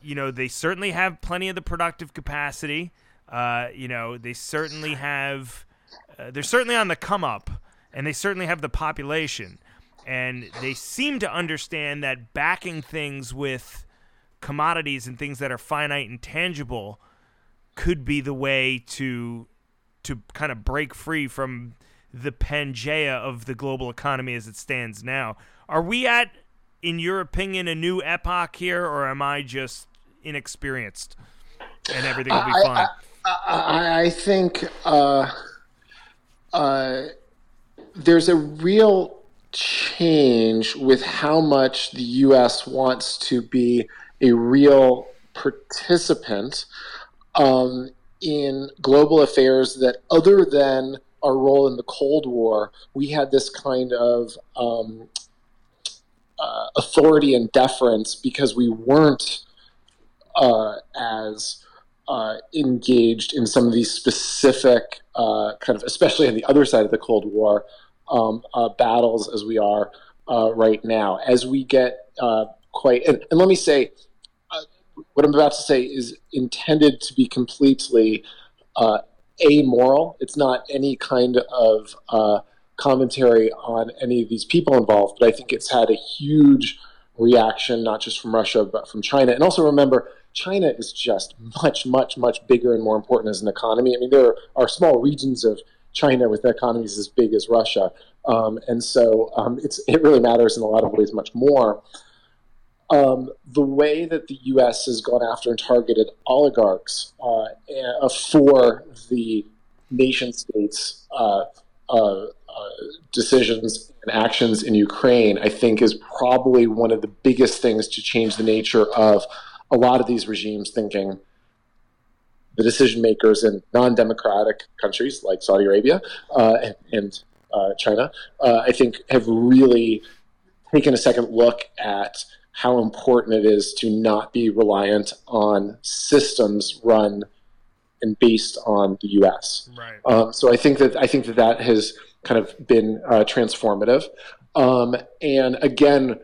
you know they certainly have plenty of the productive capacity. Uh, you know, they certainly have uh, they're certainly on the come up, and they certainly have the population, and they seem to understand that backing things with commodities and things that are finite and tangible could be the way to to kind of break free from the Pangea of the global economy as it stands now. Are we at, in your opinion, a new epoch here, or am I just inexperienced and everything will be I, fine? I, I, I think. Uh uh, there's a real change with how much the U.S. wants to be a real participant um, in global affairs that, other than our role in the Cold War, we had this kind of um, uh, authority and deference because we weren't uh, as uh, engaged in some of these specific uh, kind of, especially on the other side of the Cold War, um, uh, battles as we are uh, right now. As we get uh, quite, and, and, let me say, what I'm about to say is intended to be completely amoral. It's not any kind of commentary on any of these people involved, but I think it's had a huge reaction, not just from Russia, but from China. And also remember, China is just much, much, much bigger and more important as an economy. I mean, there are small regions of China with economies as big as Russia, um, and so um, it really matters in a lot of ways much more. um, the way that the U.S. has gone after and targeted oligarchs uh, uh for the nation states' uh, uh, decisions and actions in Ukraine, I think, is probably one of the biggest things to change the nature of a lot of these regimes thinking. The decision makers in non democratic countries like Saudi Arabia and, and China, I think, have really taken a second look at how important it is to not be reliant on systems run and based on the U.S. Right. Um, so I think that I think that that has kind of been uh, transformative, um, and again,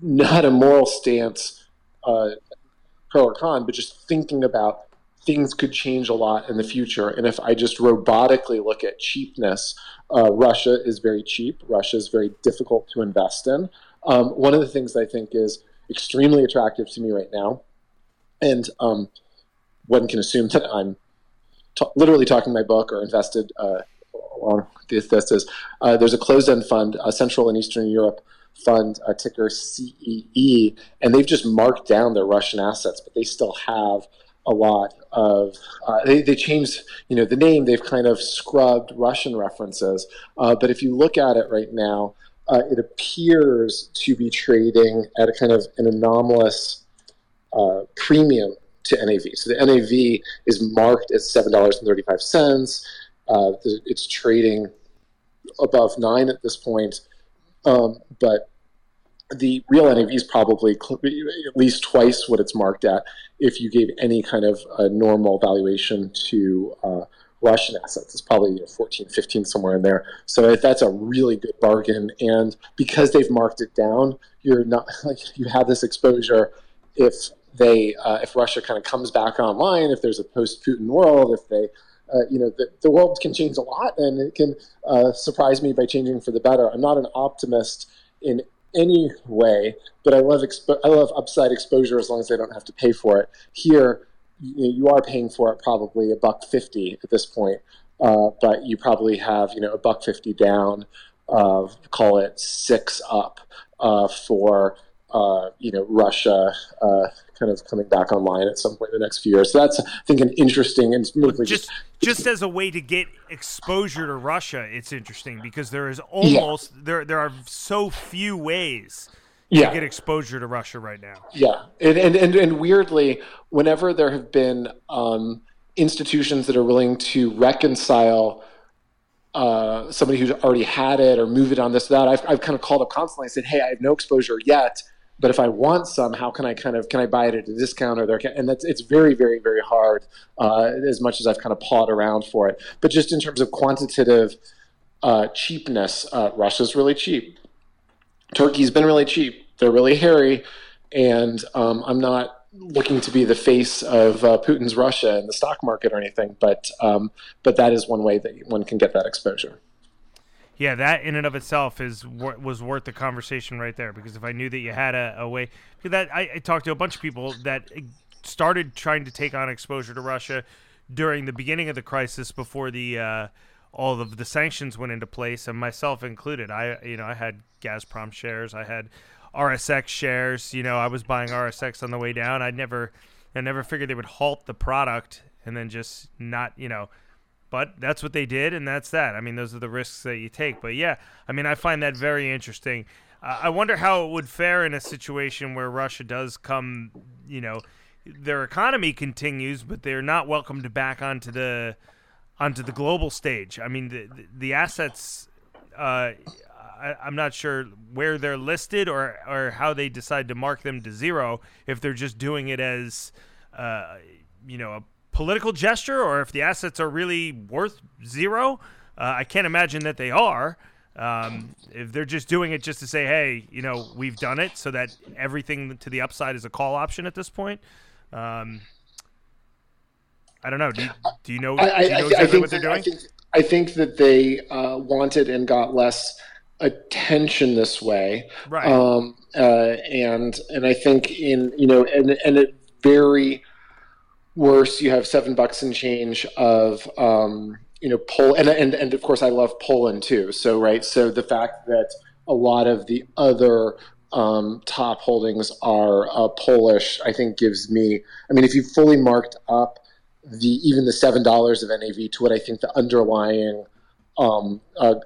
not a moral stance, uh, pro or con, but just thinking about things could change a lot in the future. And if I just robotically look at cheapness, uh, Russia is very cheap. Russia is very difficult to invest in. Um, one of the things I think is extremely attractive to me right now, and um, one can assume that I'm t- literally talking my book or invested uh, along this, this is uh, there's a closed-end fund, a Central and Eastern Europe fund, a ticker CEE, and they've just marked down their Russian assets, but they still have a lot of uh, they, they changed you know the name they've kind of scrubbed russian references uh, but if you look at it right now uh, it appears to be trading at a kind of an anomalous uh, premium to NAV. So the NAV is marked at seven dollars and thirty five cents. Uh, it's trading above nine at this point, um, but the real NAV is probably at least twice what it's marked at if you gave any kind of normal valuation to uh, Russian assets. It's probably you know, 14, 15, somewhere in there. So that's a really good bargain. And because they've marked it down, you're not like you have this exposure if they uh, if Russia kind of comes back online, if there's a post-Putin world, if they uh, you know the, the world can change a lot and it can uh, surprise me by changing for the better. I'm not an optimist in any way, but I love expo- I love upside exposure as long as I don't have to pay for it. Here, you, you are paying for it probably a buck fifty at this point, uh, but you probably have you know a buck fifty down, call it six up uh, for uh, you know Russia uh, kind of coming back online at some point in the next few years. So that's I think an interesting and well, just, just just as a way to get exposure to Russia, it's interesting because there is almost yeah. there there are so few ways yeah. get exposure to Russia right now. Yeah, and and and, and weirdly, whenever there have been um, institutions that are willing to reconcile. Uh, somebody who's already had it or move it on this that I've, I've kind of called up constantly and said hey I have no exposure yet but if I want some, how can I kind of can I buy it at a discount or there? And that's it's very very very hard. Uh, as much as I've kind of pawed around for it, but just in terms of quantitative uh, cheapness, uh, Russia's really cheap. Turkey's been really cheap. They're really hairy, and um, I'm not looking to be the face of uh, Putin's Russia in the stock market or anything, but um, but that is one way that one can get that exposure. Yeah, that in and of itself is was worth the conversation right there because if I knew that you had a, a way, that I, I talked to a bunch of people that started trying to take on exposure to Russia during the beginning of the crisis before the uh, all of the sanctions went into place, and myself included. I you know I had Gazprom shares, I had RSX shares. You know I was buying RSX on the way down. I never I never figured they would halt the product and then just not you know but that's what they did, and that's that. I mean, those are the risks that you take. But yeah, I mean, I find that very interesting. Uh, I wonder how it would fare in a situation where Russia does come, you know, their economy continues, but they're not welcomed back onto the onto the global stage. I mean, the the assets. Uh, I, am not sure where they're listed or or how they decide to mark them to zero. If they're just doing it as, uh, you know, a political gesture or if the assets are really worth zero. Uh, I can't imagine that they are. Um, if they're just doing it just to say, hey, you know, we've done it, so that everything to the upside is a call option at this point. Um, I don't know. Do you, do you know, do you know exactly what they're doing? I think, I think that they uh, wanted and got less attention this way, right? Um, uh, and and I think in you know and and it very worse, you have seven bucks and change of um, you know Poland, and, and and of course I love Poland too. So right, so the fact that a lot of the other um, top holdings are uh, Polish, I think gives me. I mean, if you fully marked up the even the seven dollars of NAV to what I think the underlying um, uh,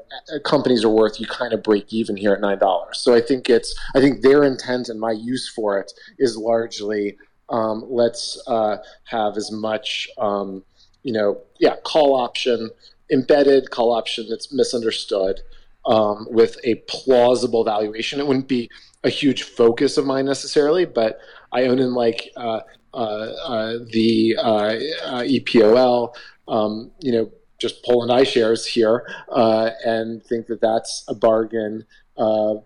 companies are worth, you kind of break even here at nine dollars. So I think it's I think their intent and my use for it is largely um, let's uh, have as much um, you know yeah call option embedded call option that's misunderstood um, with a plausible valuation. It wouldn't be a huge focus of mine necessarily, but I own in like uh, uh, uh, the uh, uh, EPOL, um, you know, just Poland iShares here, uh, and think that that's a bargain.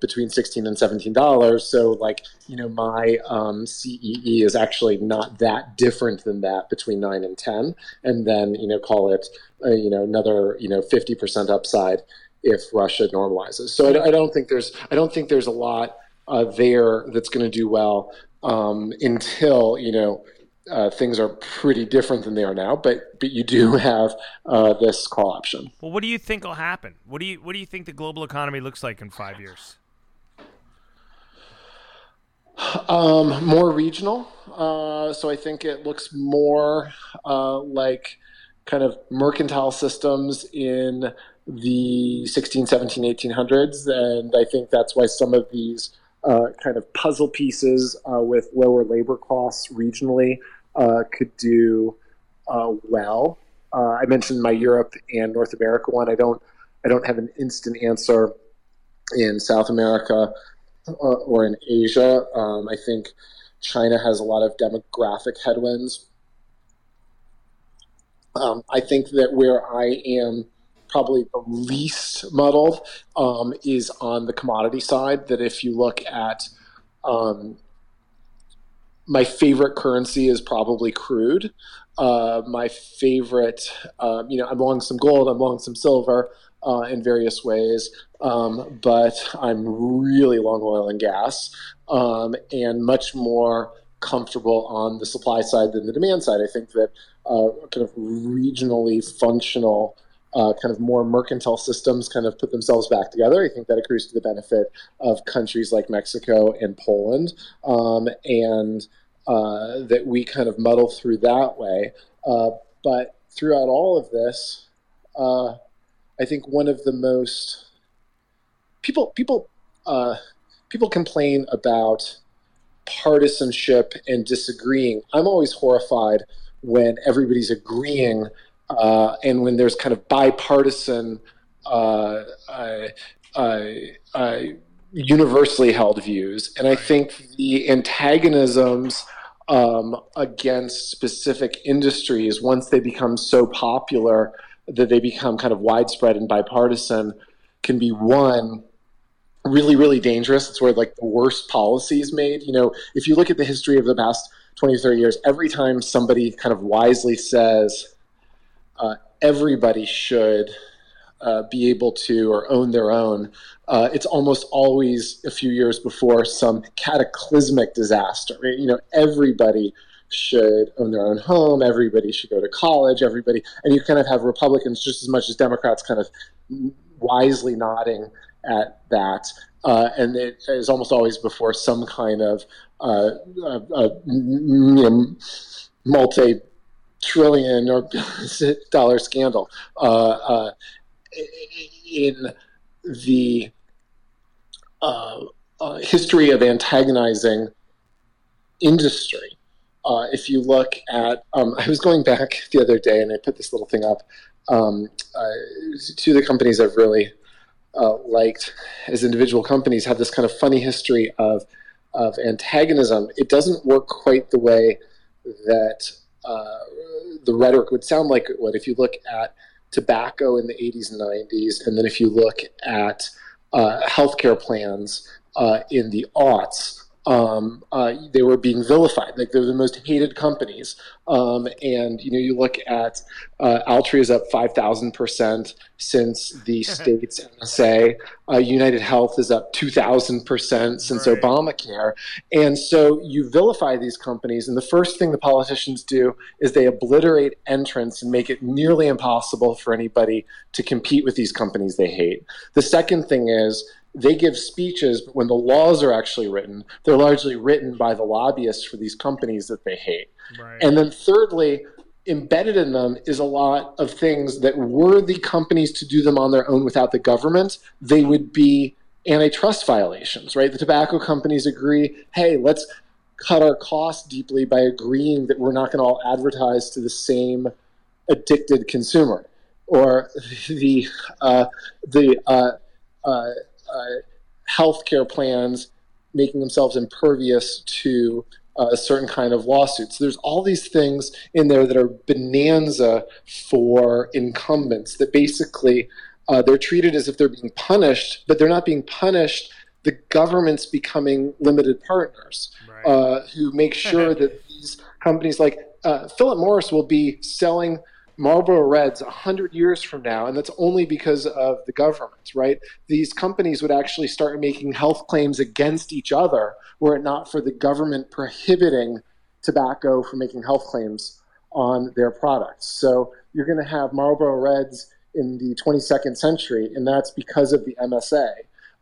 Between 16 and 17 dollars. So like you know my um, CEE is actually not that different than that between 9 and 10 and then you know call it you know another you know 50% upside if russia normalizes. So I, I don't think there's i don't think there's a lot uh, there that's going to do well um, until you know uh, things are pretty different than they are now. But but you do have uh, this call option. Well, what do you think will happen? What do you what do you think the global economy looks like in five years? Um, more regional. Uh, so I think it looks more uh, like kind of mercantile systems in the 16, 17, 1800s. And I think that's why some of these uh, kind of puzzle pieces uh, with lower labor costs regionally uh, could do uh, well. Uh, I mentioned my Europe and North America one. I don't I don't have an instant answer in South America or in Asia. Um, I think China has a lot of demographic headwinds. Um, I think that where I am probably the least muddled um, is on the commodity side. That if you look at um, my favorite currency is probably crude. Uh, my favorite, um, you know, I'm long some gold, I'm long some silver uh, in various ways, um, but I'm really long oil and gas um, and much more comfortable on the supply side than the demand side. I think that uh, kind of regionally functional uh, kind of more mercantile systems kind of put themselves back together. I think that accrues to the benefit of countries like Mexico and Poland, um, and uh, that we kind of muddle through that way. Uh, but throughout all of this, uh, I think one of the most people people uh, people complain about partisanship and disagreeing. I'm always horrified when everybody's agreeing uh, and when there's kind of bipartisan, uh, uh, uh, universally held views. And I think the antagonisms um, against specific industries, once they become so popular that they become kind of widespread and bipartisan, can be one really really dangerous. It's where like the worst policies made. You know if you look at the history of the past 20 or 30 years every time somebody kind of wisely says uh, everybody should uh, be able to or own their own. Uh, it's almost always a few years before some cataclysmic disaster. You know, everybody should own their own home. Everybody should go to college. Everybody, and you kind of have Republicans just as much as Democrats, kind of wisely nodding at that. Uh, and it is almost always before some kind of uh, uh, you know, multi trillion or dollar scandal uh, uh, in the uh, uh, history of antagonizing industry. Uh, if you look at, um, I was going back the other day and I put this little thing up. Um, of the companies I've really liked as individual companies have this kind of funny history of of antagonism. It doesn't work quite the way that the rhetoric would sound like what if you look at tobacco in the 80s and 90s, and then if you look at uh, healthcare plans uh, in the aughts, um, uh, they were being vilified. Like they're the most hated companies. Um, and you know, you look at uh, Altria is up five thousand percent since the state's MSA. Uh, United Health is up two thousand percent since right. Obamacare. And so you vilify these companies, and the first thing the politicians do is they obliterate entrance and make it nearly impossible for anybody to compete with these companies they hate. The second thing is they give speeches, but when the laws are actually written, they're largely written by the lobbyists for these companies that they hate. Right. And then thirdly, embedded in them is a lot of things that were the companies to do them on their own without the government, they would be antitrust violations, right? The tobacco companies agree, hey, let's cut our costs deeply by agreeing that we're not going to all advertise to the same addicted consumer. Or the uh, the uh, uh, uh, healthcare plans making themselves impervious to uh, a certain kind of lawsuits. There's all these things in there that are bonanza for incumbents that basically uh, they're treated as if they're being punished, but they're not being punished. The government's becoming limited partners right. uh, who make sure that these companies like uh, Philip Morris will be selling Marlboro Reds 100 years from now, and that's only because of the government, right? These companies would actually start making health claims against each other were it not for the government prohibiting tobacco from making health claims on their products. So you're going to have Marlboro Reds in the 22nd century, and that's because of the MSA.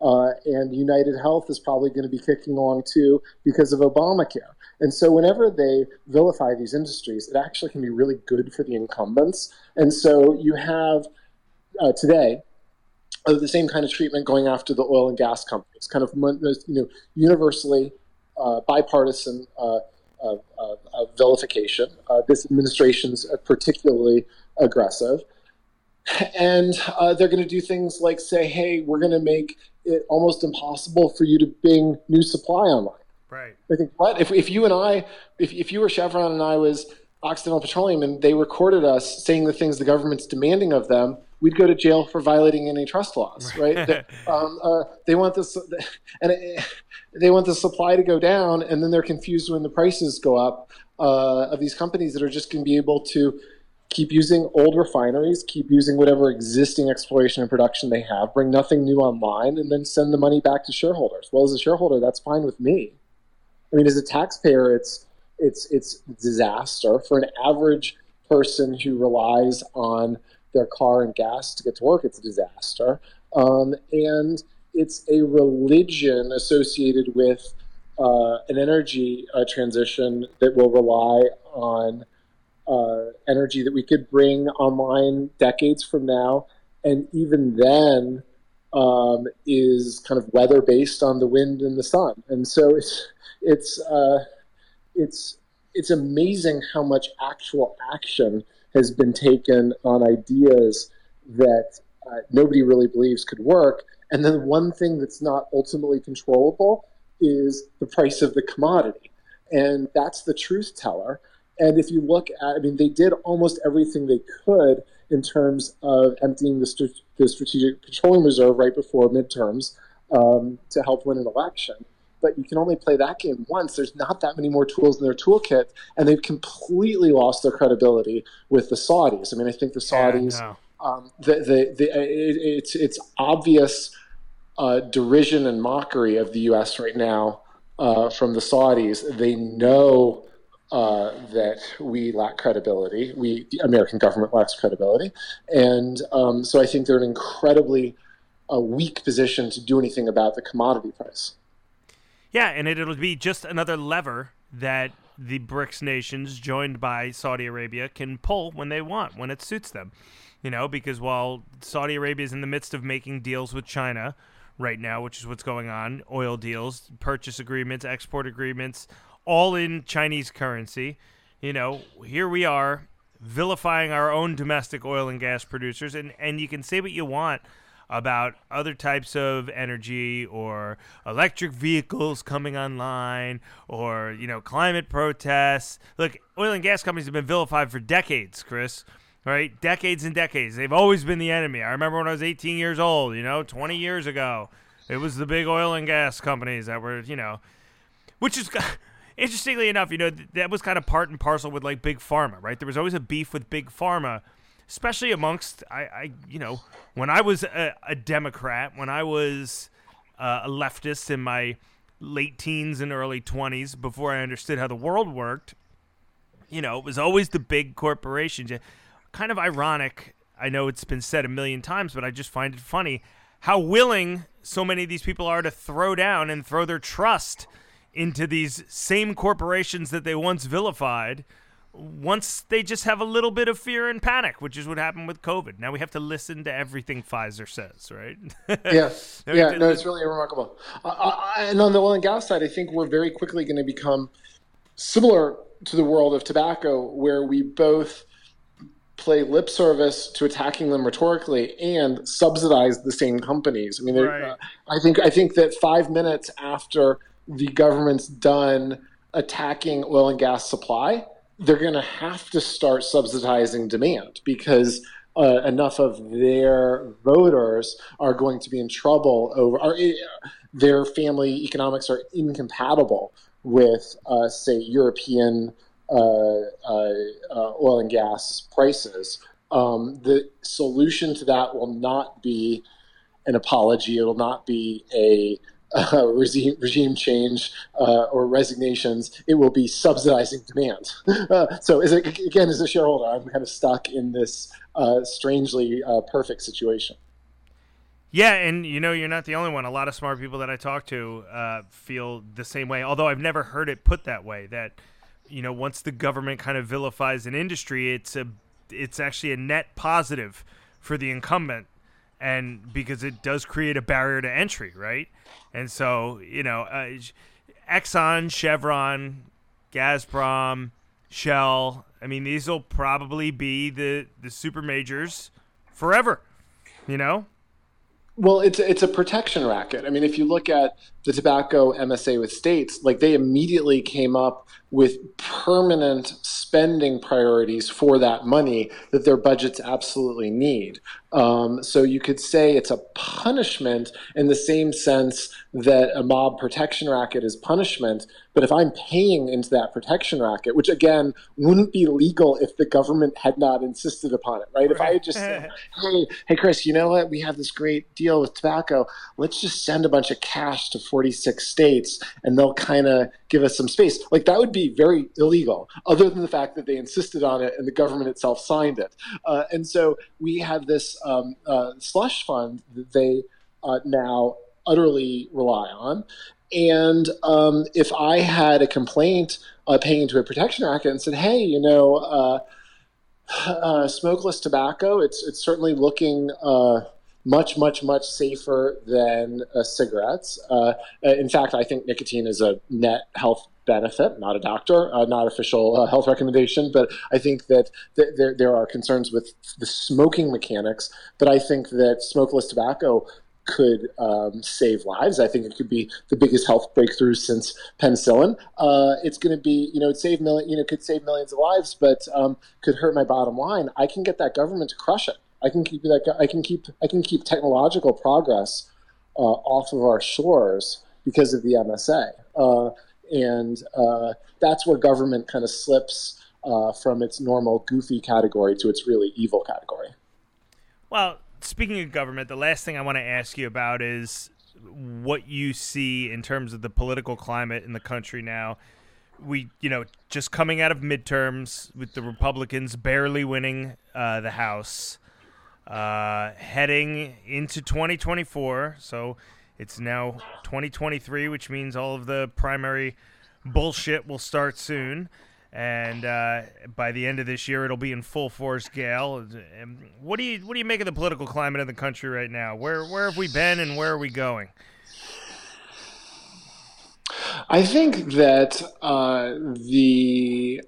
Uh, and United Health is probably going to be kicking along too because of Obamacare. And so, whenever they vilify these industries, it actually can be really good for the incumbents. And so, you have uh, today uh, the same kind of treatment going after the oil and gas companies, kind of you know universally uh, bipartisan uh, vilification. Uh, this administration's particularly aggressive. And uh, they're going to do things like say, hey, we're going to make it almost impossible for you to bring new supply online. Right. I think what if, if you and I, if, if you were Chevron and I was Occidental Petroleum and they recorded us saying the things the government's demanding of them, we'd go to jail for violating antitrust laws, right? they, um, uh, they want this, and it, they want the supply to go down, and then they're confused when the prices go up uh, of these companies that are just going to be able to keep using old refineries, keep using whatever existing exploration and production they have, bring nothing new online, and then send the money back to shareholders. Well, as a shareholder, that's fine with me. I mean, as a taxpayer, it's it's it's disaster for an average person who relies on their car and gas to get to work. It's a disaster, um, and it's a religion associated with uh, an energy uh, transition that will rely on uh, energy that we could bring online decades from now, and even then um, is kind of weather based on the wind and the sun. And so it's it's uh, it's it's amazing how much actual action has been taken on ideas that uh, nobody really believes could work. And then one thing that's not ultimately controllable is the price of the commodity. And that's the truth teller. And if you look at, I mean, they did almost everything they could in terms of emptying the, st- the Strategic Petroleum Reserve right before midterms um, to help win an election. But you can only play that game once. There's not that many more tools in their toolkit, and they've completely lost their credibility with the Saudis. I mean, I think the Saudis, yeah, no. um, the, the, the, it, it's it's obvious uh, derision and mockery of the U.S. right now uh, from the Saudis. They know uh, that we lack credibility. We, the American government lacks credibility, and um, so I think they're in an incredibly uh, weak position to do anything about the commodity price. Yeah, and it, it'll be just another lever that the BRICS nations, joined by Saudi Arabia, can pull when they want, when it suits them. You know, because while Saudi Arabia is in the midst of making deals with China right now, which is what's going on, oil deals, purchase agreements, export agreements, all in Chinese currency. You know, here we are vilifying our own domestic oil and gas producers, and, and you can say what you want about other types of energy or electric vehicles coming online or you know climate protests. Look oil and gas companies have been vilified for decades chris right? Decades and decades. They've always been the enemy. I remember when i was 18 years old you know 20 years ago it was the big oil and gas companies that were you know which is interestingly enough, you know, that was kind of part and parcel with like big pharma, right? There was always a beef with big pharma, especially amongst I, I you know, when I was a, a Democrat, when I was uh, a leftist in my late teens and early 20s before I understood how the world worked, you know, it was always the big corporations. Kind of ironic. I know it's been said a million times, but I just find it funny how willing so many of these people are to throw down and throw their trust into these same corporations that they once vilified once they just have a little bit of fear and panic, which is what happened with COVID. Now we have to listen to everything Pfizer says, right? yeah, yeah, no, it's really remarkable. Uh, uh, and on the oil and gas side, I think we're very quickly going to become similar to the world of tobacco, where we both play lip service to attacking them rhetorically and subsidize the same companies. I mean, right. uh, I think I think that five minutes after the government's done attacking oil and gas supply they're going to have to start subsidizing demand because uh, enough of their voters are going to be in trouble over eh, their family economics are incompatible with, uh, say, European uh, uh, uh, oil and gas prices. Um, the solution to that will not be an apology. It will not be a uh, regime, regime change uh, or resignations, it will be subsidizing demand. Uh, so, as a, again, as a shareholder, I'm kind of stuck in this uh, strangely uh, perfect situation. Yeah, and you know, you're not the only one. A lot of smart people that I talk to uh, feel the same way. Although I've never heard it put that way. That you know, once the government kind of vilifies an industry, it's a it's actually a net positive for the incumbent and because it does create a barrier to entry, right? And so, you know, uh, Exxon, Chevron, Gazprom, Shell, I mean, these will probably be the the super majors forever, you know? Well, it's it's a protection racket. I mean, if you look at the tobacco MSA with states, like they immediately came up with permanent spending priorities for that money that their budgets absolutely need. Um, so you could say it's a punishment in the same sense that a mob protection racket is punishment. But if I'm paying into that protection racket, which again wouldn't be legal if the government had not insisted upon it, right? If I had just said, "Hey, hey, Chris, you know what? We have this great deal with tobacco. Let's just send a bunch of cash to 46 states, and they'll kind of give us some space." Like that would be very illegal, other than the fact that they insisted on it and the government itself signed it. Uh, and so we have this um, uh, slush fund that they uh, now utterly rely on. And um, if I had a complaint uh, paying into a protection racket and said, "Hey, you know, uh, uh, smokeless tobacco, it's it's certainly looking." Much, much, much safer than uh, cigarettes. Uh, in fact, I think nicotine is a net health benefit, not a doctor, uh, not official uh, health recommendation, but I think that th- there, there are concerns with the smoking mechanics. But I think that smokeless tobacco could um, save lives. I think it could be the biggest health breakthrough since penicillin. Uh, it's going to be, you know, it save million, you know, could save millions of lives, but um, could hurt my bottom line. I can get that government to crush it. I can keep that. I can keep. I can keep technological progress uh, off of our shores because of the MSA. Uh, and uh, that's where government kind of slips uh, from its normal goofy category to its really evil category. Well, speaking of government, the last thing I want to ask you about is what you see in terms of the political climate in the country now. We, you know, just coming out of midterms with the Republicans barely winning uh, the House, uh, heading into 2024. So it's now 2023, which means all of the primary bullshit will start soon. And uh, by the end of this year, it'll be in full force, gale. What do you what do you make of the political climate in the country right now? Where where have we been, and where are we going? I think that uh, the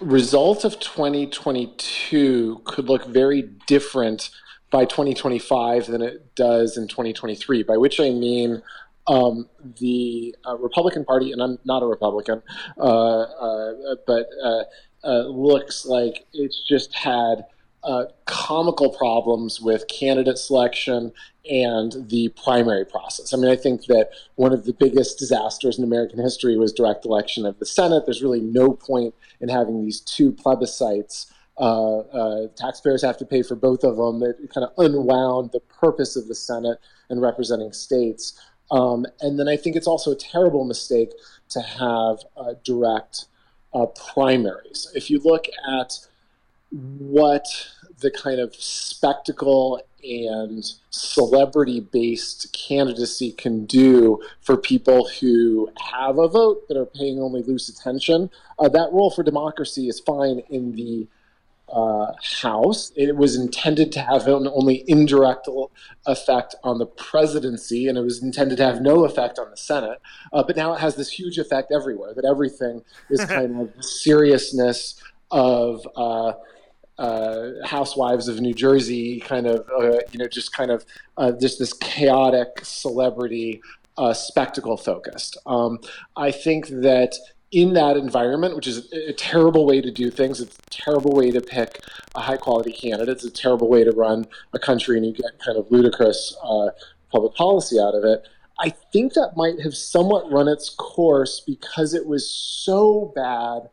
result of 2022 could look very different by 2025 than it does in 2023, by which I mean um, the uh, Republican Party, and I'm not a Republican, uh, uh, but uh, uh, looks like it's just had uh, comical problems with candidate selection and the primary process. I mean, I think that one of the biggest disasters in American history was direct election of the Senate. There's really no point in having these two plebiscites uh, uh, taxpayers have to pay for both of them. It kind of unwound the purpose of the Senate and representing states. Um, and then I think it's also a terrible mistake to have uh, direct uh, primaries. If you look at what the kind of spectacle and celebrity based candidacy can do for people who have a vote but are paying only loose attention. Uh, that role for democracy is fine in the uh, House. It was intended to have an only indirect effect on the presidency, and it was intended to have no effect on the Senate. Uh, but now it has this huge effect everywhere. That everything is kind of seriousness of. Uh, housewives of New Jersey, kind of, uh, you know, just kind of uh, just this chaotic celebrity uh, spectacle focused. Um, I think that in that environment, which is a, a, terrible way to do things, it's a terrible way to pick a high quality candidate, it's a terrible way to run a country, and you get kind of ludicrous uh, public policy out of it. I think that might have somewhat run its course because it was so bad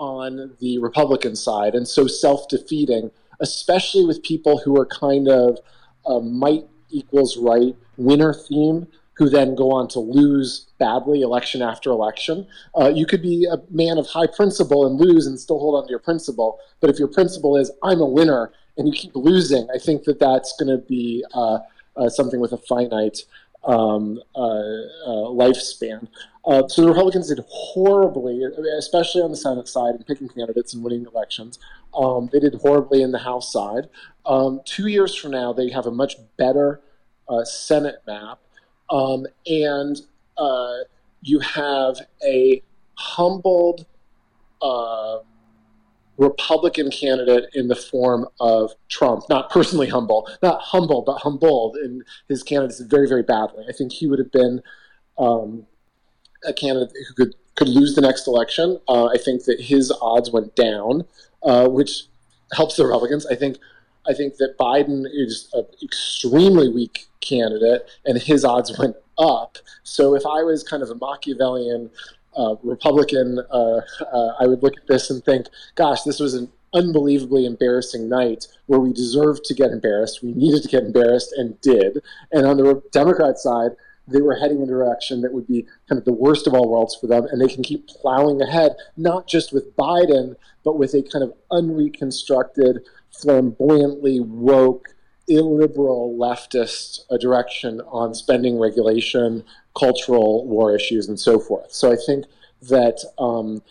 on the Republican side and so self defeating, especially with people who are kind of uh, might equals right winner theme, who then go on to lose badly election after election. Uh, you could be a man of high principle and lose and still hold on to your principle. But if your principle is, I'm a winner, and you keep losing, I think that that's going to be uh, uh, something with a finite um, uh, uh, lifespan. Uh, so the Republicans did horribly, especially on the Senate side in picking candidates and winning elections. Um, they did horribly in the House side. Um, two years from now, they have a much better uh, Senate map, um, and uh, you have a humbled uh, Republican candidate in the form of Trump, not personally humble, not humble, but humbled in his candidacy very, very badly. I think he would have been um, a candidate who could could lose the next election. Uh, I think that his odds went down, uh, which helps the Republicans. I think I think that Biden is an extremely weak candidate, and his odds went up. So if I was kind of a Machiavellian uh, Republican, uh, uh, I would look at this and think, gosh, this was an unbelievably embarrassing night where we deserved to get embarrassed. We needed to get embarrassed and did. And on the Democrat side, they were heading in a direction that would be kind of the worst of all worlds for them, and they can keep plowing ahead, not just with Biden, but with a kind of unreconstructed, flamboyantly woke, illiberal leftist direction on spending regulation, cultural war issues, and so forth. So I think that um,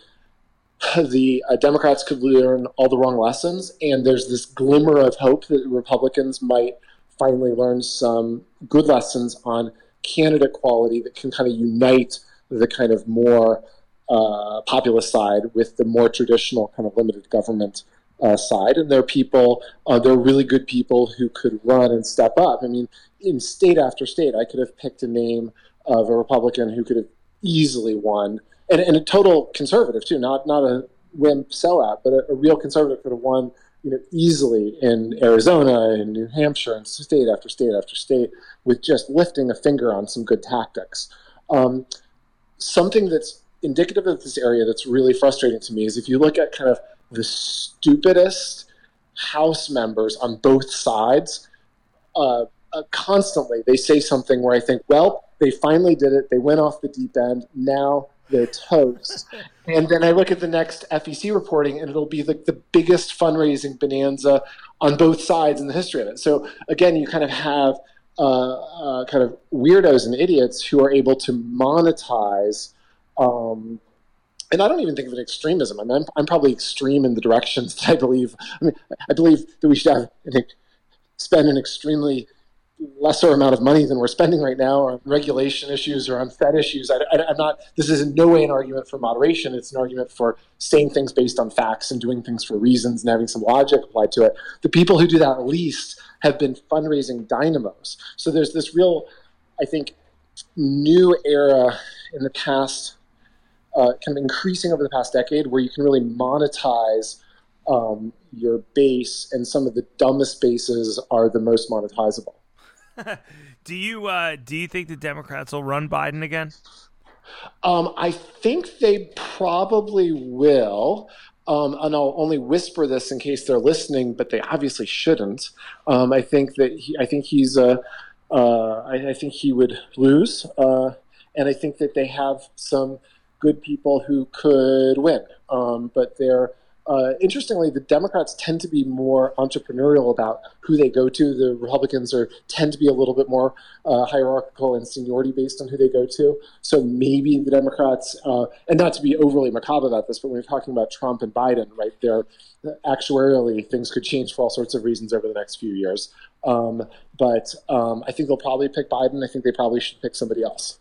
the uh, Democrats could learn all the wrong lessons, and there's this glimmer of hope that Republicans might finally learn some good lessons on candidate quality that can kind of unite the kind of more uh, populist side with the more traditional kind of limited government uh, side. And there are people, uh, there are really good people who could run and step up. I mean, in state after state, I could have picked a name of a Republican who could have easily won, and, and a total conservative too, not not a wimp sellout, but a, a real conservative could have won you know, easily in Arizona and New Hampshire and state after state after state with just lifting a finger on some good tactics. Um, something that's indicative of this area that's really frustrating to me is if you look at kind of the stupidest House members on both sides, uh, uh, constantly they say something where I think, well, they finally did it. They went off the deep end. Now they're toast. and then I look at the next FEC reporting, and it'll be like the biggest fundraising bonanza on both sides in the history of it. So again, you kind of have uh, uh, kind of weirdos and idiots who are able to monetize. Um, and I don't even think of it extremism. I mean, I'm, I'm, probably extreme in the directions that I believe. I mean, I believe that we should have spend an extremely lesser amount of money than we're spending right now on regulation issues or on Fed issues. I, am not. This is in no way an argument for moderation. It's an argument for saying things based on facts and doing things for reasons and having some logic applied to it. The people who do that least have been fundraising dynamos. So there's this real, I think, new era in the past, uh, kind of increasing over the past decade, where you can really monetize. Um, your base and some of the dumbest bases are the most monetizable. do you uh, do you think the Democrats will run Biden again? Um, I think they probably will. Um, and I'll only whisper this in case they're listening, but they obviously shouldn't. Um, I think that he, I think he's a, uh, I, I, think he would lose, uh, and I think that they have some good people who could win, um, but they're uh, interestingly, the Democrats tend to be more entrepreneurial about who they go to. The Republicans are tend to be a little bit more uh, hierarchical and seniority based on who they go to. So maybe the Democrats, uh, and not to be overly macabre about this, but when we're talking about Trump and Biden, right there, actuarially things could change for all sorts of reasons over the next few years. Um, but um, I think they'll probably pick Biden. I think they probably should pick somebody else.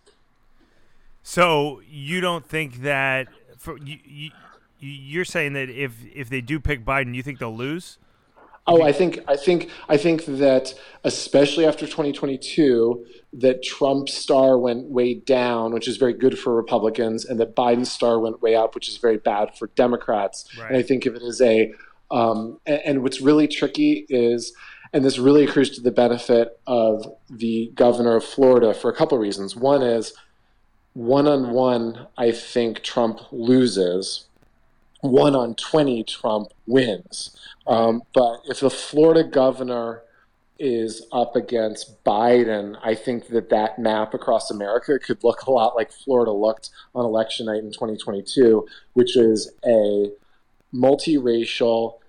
So you don't think that for you, you you're saying that if if they do pick Biden, you think they'll lose? Oh, I think I think I think that especially after 2022, that Trump's star went way down, which is very good for Republicans, and that Biden's star went way up, which is very bad for Democrats. Right. And I think if it is a, um, and, and what's really tricky is, and this really accrues to the benefit of the governor of Florida for a couple of reasons. One is one on one, I think Trump loses one on 20 Trump wins. Um, but if the Florida governor is up against Biden, I think that that map across America could look a lot like Florida looked on election night in 2022, which is a multiracial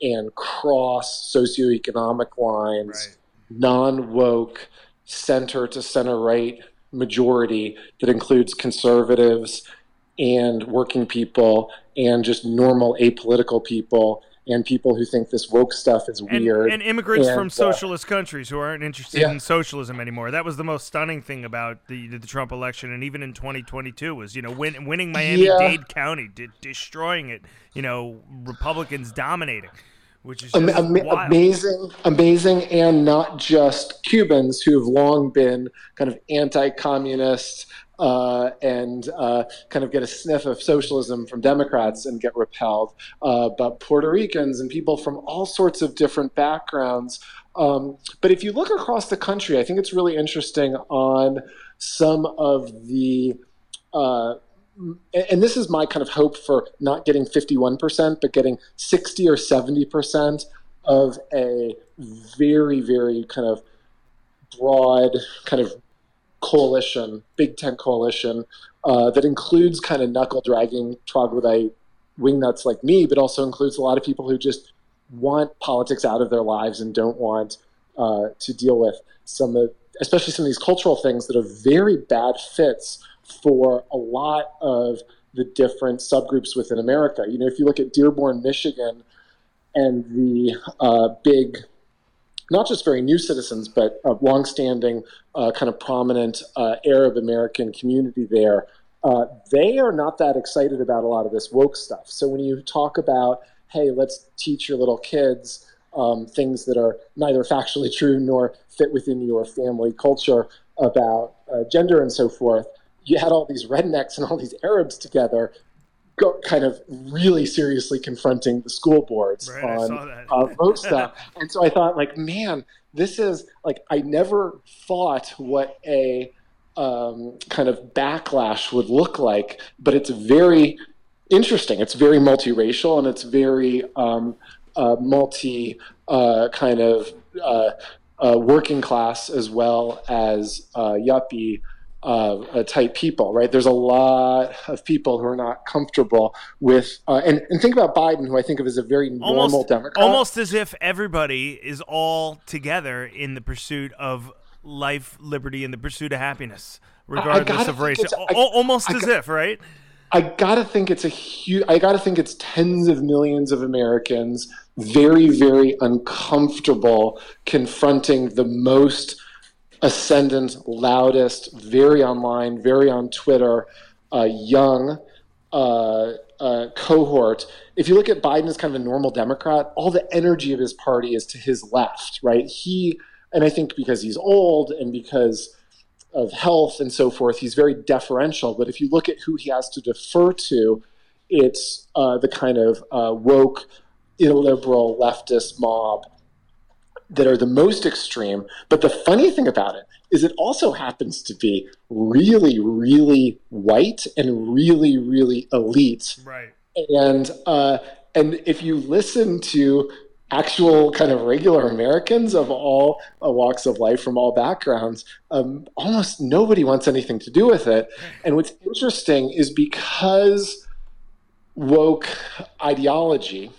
and cross socioeconomic lines, right. non woke, center to center right majority that includes conservatives and working people and just normal apolitical people and people who think this woke stuff is weird. And, immigrants and, from uh, socialist countries who aren't interested yeah. in socialism anymore. That was the most stunning thing about the, the Trump election, and even in 2022 was you know win, winning Miami Dade County, de- destroying it. You know, Republicans dominating. Which is Am- amazing, amazing, and not just Cubans who have long been kind of anti-communist, uh, and uh, kind of get a sniff of socialism from Democrats and get repelled, uh, but Puerto Ricans and people from all sorts of different backgrounds. Um, but if you look across the country, I think it's really interesting on some of the uh, and this is my kind of hope for not getting 51%, but getting 60 or 70% of a very, very kind of broad, kind of coalition, big tent coalition, uh, that includes kind of knuckle dragging troglodyte wingnuts like me, but also includes a lot of people who just want politics out of their lives and don't want uh, to deal with some of, especially some of these cultural things that are very bad fits for a lot of the different subgroups within America. You know, if you look at Dearborn, Michigan, and the uh, big not just very new citizens, but a longstanding, uh, kind of prominent uh, Arab American community there, uh, they are not that excited about a lot of this woke stuff. So when you talk about, hey, let's teach your little kids um, things that are neither factually true nor fit within your family culture about uh, gender and so forth, you had all these rednecks and all these Arabs together go, kind of really seriously confronting the school boards right, on uh, vote stuff. and so I thought, like, man, this is like I never thought what a um, kind of backlash would look like, but it's very interesting. It's very multiracial and it's very um, uh, multi uh, kind of uh, uh, working class as well as uh, yuppie uh, type people, right? There's a lot of people who are not comfortable with, uh, and, and think about Biden, who I think of as a very normal almost, Democrat. Almost as if everybody is all together in the pursuit of life, liberty, and the pursuit of happiness, regardless of race. I, almost I, as I, if, right? I gotta think it's a huge. I gotta think it's tens of millions of Americans very, very uncomfortable confronting the most ascendant, loudest, very online, very on Twitter, uh, young uh, uh, cohort. If you look at Biden as kind of a normal Democrat, all the energy of his party is to his left, right? He, and I think because he's old and because of health and so forth, he's very deferential. But if you look at who he has to defer to, it's uh, the kind of uh, woke, illiberal leftist mob that are the most extreme. But the funny thing about it is it also happens to be really, really white and really, really elite. Right. And uh, and if you listen to actual kind of regular Americans of all uh, walks of life from all backgrounds, um, almost nobody wants anything to do with it. And what's interesting is because woke ideology,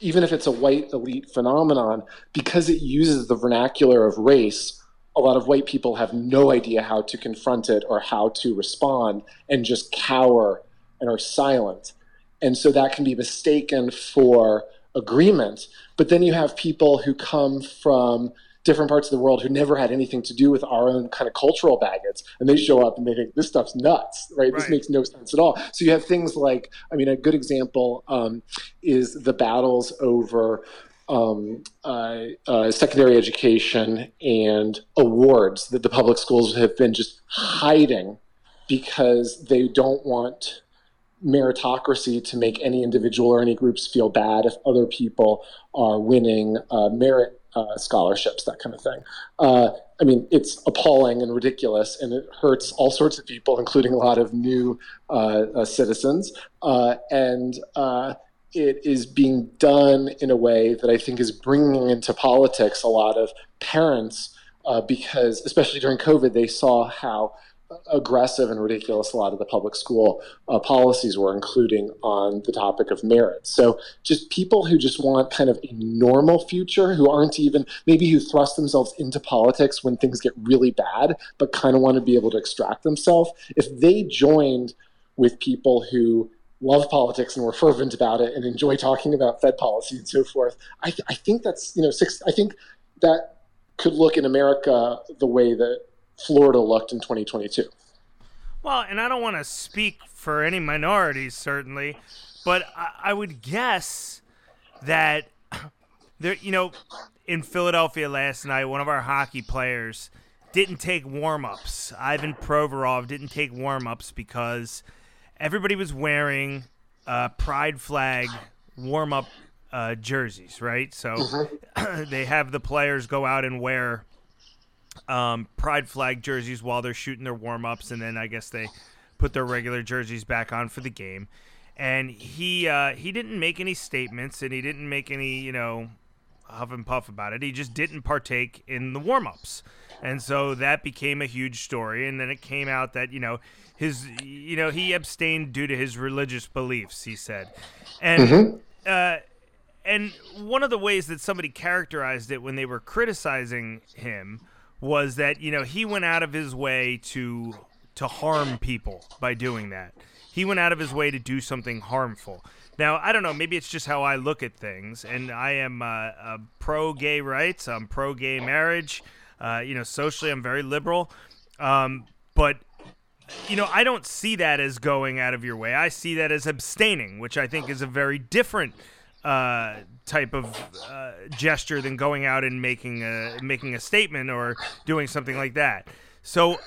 even if it's a white elite phenomenon, because it uses the vernacular of race, a lot of white people have no idea how to confront it or how to respond and just cower and are silent. And so that can be mistaken for agreement. But then you have people who come from different parts of the world who never had anything to do with our own kind of cultural baggage and they show up and they think this stuff's nuts right, right. this makes no sense at all so you have things like i mean a good example um, is the battles over um, uh, uh, secondary education and awards that the public schools have been just hiding because they don't want meritocracy to make any individual or any groups feel bad if other people are winning uh, merit uh, scholarships, that kind of thing. Uh, I mean, it's appalling and ridiculous, and it hurts all sorts of people, including a lot of new uh, uh citizens. Uh, and uh, it is being done in a way that I think is bringing into politics a lot of parents, because especially during COVID, they saw how aggressive and ridiculous a lot of the public school uh, policies were, including on the topic of merit. So, just people who just want kind of a normal future, who aren't even maybe who thrust themselves into politics when things get really bad, but kind of want to be able to extract themselves, if they joined with people who love politics and were fervent about it and enjoy talking about Fed policy and so forth, I, th- I think that's, you know, six, I think that could look in America the way that Florida looked in 2022. Well, and I don't want to speak for any minorities, certainly, but I, I would guess that there, you know, in Philadelphia last night, one of our hockey players didn't take warm ups. Ivan Provorov didn't take warm ups because everybody was wearing uh, pride flag warm up uh, jerseys, right? So mm-hmm. they have the players go out and wear um, pride flag jerseys while they're shooting their warm ups, and then I guess they put their regular jerseys back on for the game. And he uh, he didn't make any statements, and he didn't make any you know huff and puff about it. He just didn't partake in the warm ups, and so that became a huge story. And then it came out that you know his you know he abstained due to his religious beliefs. He said, and. Mm-hmm. Uh, and one of the ways that somebody characterized it when they were criticizing him was that you know he went out of his way to to harm people by doing that. He went out of his way to do something harmful. Now I don't know. Maybe it's just how I look at things, and I am uh, pro gay rights. I'm pro gay marriage. Uh, you know, socially, I'm very liberal. Um, but you know, I don't see that as going out of your way. I see that as abstaining, which I think is a very different uh, type of uh, gesture than going out and making a making a statement or doing something like that. So uh,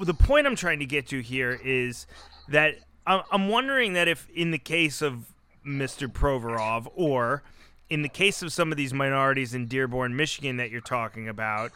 the point I'm trying to get to here is that I'm wondering that if in the case of Mr. Provorov or in the case of some of these minorities in Dearborn, Michigan that you're talking about,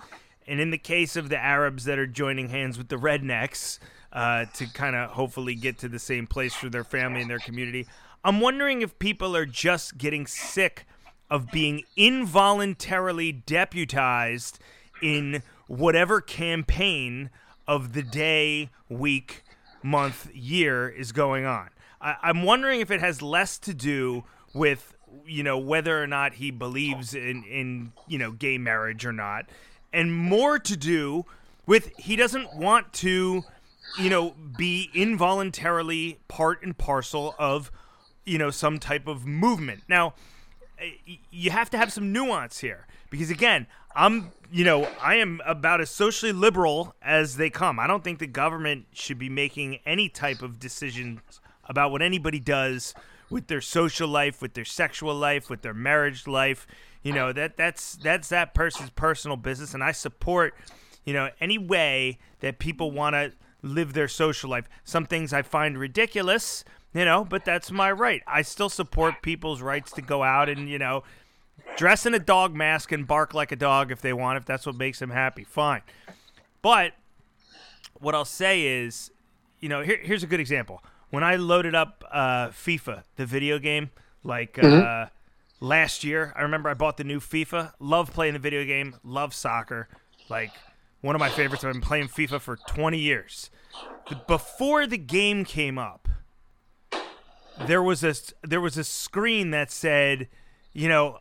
and in the case of the Arabs that are joining hands with the rednecks uh, to kind of hopefully get to the same place for their family and their community, I'm wondering if people are just getting sick of being involuntarily deputized in whatever campaign of the day, week, month, year is going on. I- I'm wondering if it has less to do with you know whether or not he believes in in you know gay marriage or not, and more to do with he doesn't want to you know be involuntarily part and parcel of you know some type of movement. Now, you have to have some nuance here because again, I'm you know I am about as socially liberal as they come. I don't think the government should be making any type of decisions about what anybody does with their social life, with their sexual life, with their marriage life. You know that that's that's that person's personal business, and I support you know any way that people want to live their social life. Some things I find ridiculous, you know, but that's my right. I still support people's rights to go out and, you know, dress in a dog mask and bark like a dog if they want, if that's what makes them happy. Fine. But what I'll say is, you know, here, here's a good example. When I loaded up uh, FIFA, the video game, like mm-hmm. uh, last year, I remember I bought the new FIFA. Love playing the video game. Love soccer. Like one of my favorites. I've been playing FIFA for 20 years. Before the game came up, there was a there was a screen that said, you know,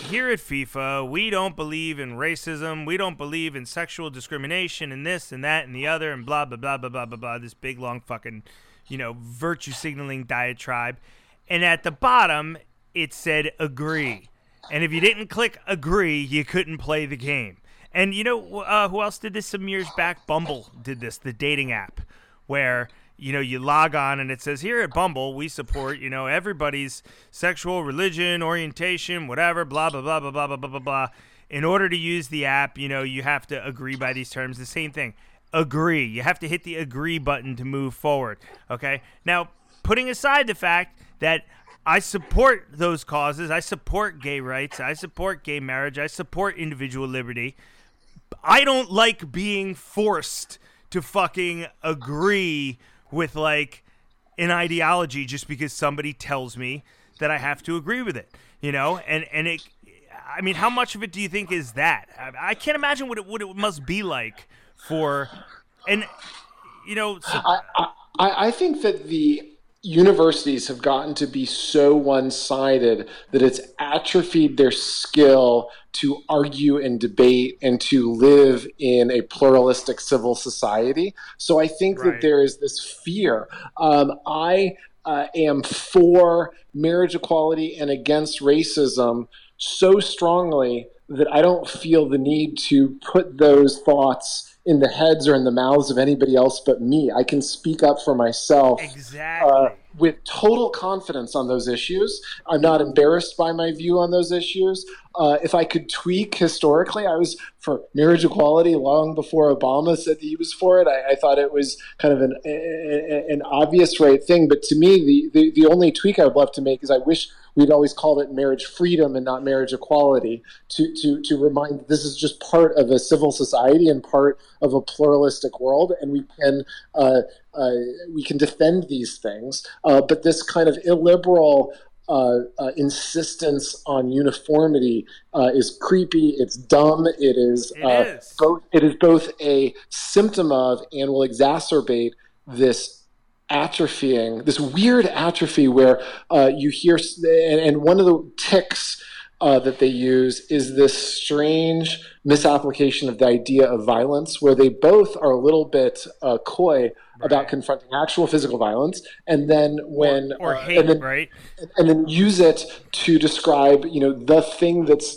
here at FIFA, we don't believe in racism. We don't believe in sexual discrimination and this and that and the other and blah blah blah blah blah blah blah. This big long fucking, you know, virtue signaling diatribe. And at the bottom, it said agree. And if you didn't click agree, you couldn't play the game. And you know uh, who else did this some years back? Bumble did this, the dating app, where you know you log on and it says here at Bumble we support you know everybody's sexual, religion, orientation, whatever, blah blah blah blah blah blah blah blah blah. In order to use the app, you know you have to agree by these terms. The same thing, agree. You have to hit the agree button to move forward. Okay, now putting aside the fact that I support those causes. I support gay rights. I support gay marriage. I support individual liberty. I don't like being forced to fucking agree with like an ideology just because somebody tells me that I have to agree with it. You know, and and it. I mean, how much of it do you think is that? I, I can't imagine what it what it must be like for, and you know. So, I, I I think that the universities have gotten to be so one sided that it's atrophied their skill to argue and debate and to live in a pluralistic civil society. So I think right. that there is this fear. Um, I uh, am for marriage equality and against racism so strongly that I don't feel the need to put those thoughts in the heads or in the mouths of anybody else but me. I can speak up for myself exactly. Uh, with total confidence on those issues. I'm not embarrassed by my view on those issues. Uh, if I could tweak historically, I was for marriage equality long before Obama said he was for it. I, I thought it was kind of an, an obvious right thing. But to me, the, the, the only tweak I would love to make is I wish we'd always called it marriage freedom and not marriage equality to, to, to remind this is just part of a civil society and part of a pluralistic world. And we can, uh, uh, we can defend these things. Uh, but this kind of illiberal uh, uh, insistence on uniformity uh, is creepy. It's dumb. It is, it is. both. It is both a symptom of and will exacerbate this atrophying, this weird atrophy where uh, you hear, and, and, one of the tics uh, that they use is this strange misapplication of the idea of violence, where they both are a little bit uh, coy right. about confronting actual physical violence, and then when or, or uh, hate, and then, right, and then use it to describe, you know, the thing that's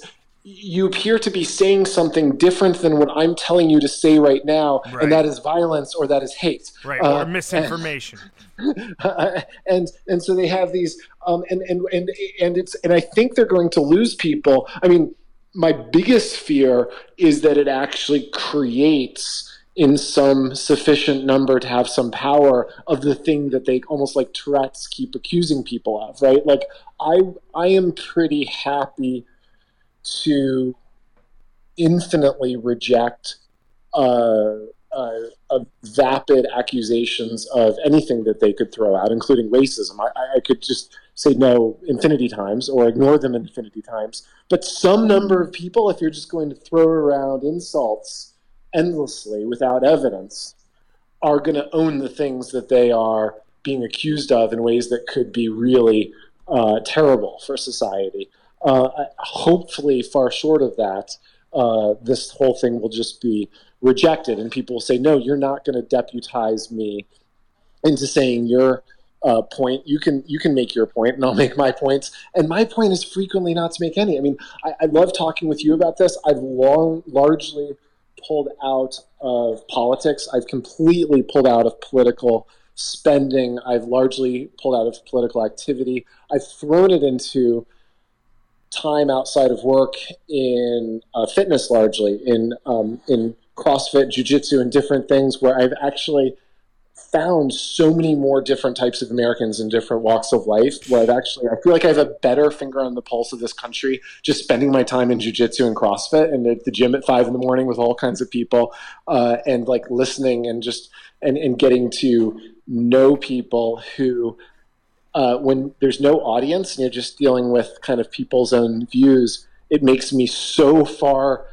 you appear to be saying something different than what I'm telling you to say right now, right. and that is violence or that is hate, right, uh, or misinformation. And, and and so they have these, um, and and and and it's and I think they're going to lose people. I mean, my biggest fear is that it actually creates in some sufficient number to have some power of the thing that they almost like Tourette's keep accusing people of, right? Like I I am pretty happy to infinitely reject uh, uh, uh, vapid accusations of anything that they could throw out, including racism. I, I, could just say no infinity times or ignore them infinity times. But some number of people, if you're just going to throw around insults endlessly without evidence, are going to own the things that they are being accused of in ways that could be really uh, terrible for society. Uh, hopefully, far short of that, uh, this whole thing will just be rejected, and people will say, "No, you're not going to deputize me into saying your uh, point. You can you can make your point, and I'll make my points. And my point is frequently not to make any. I mean, I, I love talking with you about this. I've long largely pulled out of politics. I've completely pulled out of political spending. I've largely pulled out of political activity. I've thrown it into time outside of work in uh, fitness, largely in um, in CrossFit, Jiu-Jitsu, and different things, where I've actually found so many more different types of Americans in different walks of life. Where I've actually, I feel like I have a better finger on the pulse of this country just spending my time in Jiu-Jitsu and CrossFit and at the gym at five in the morning with all kinds of people, uh, and like listening and just and, and getting to know people who uh, when there's no audience and you're just dealing with kind of people's own views, it makes me so far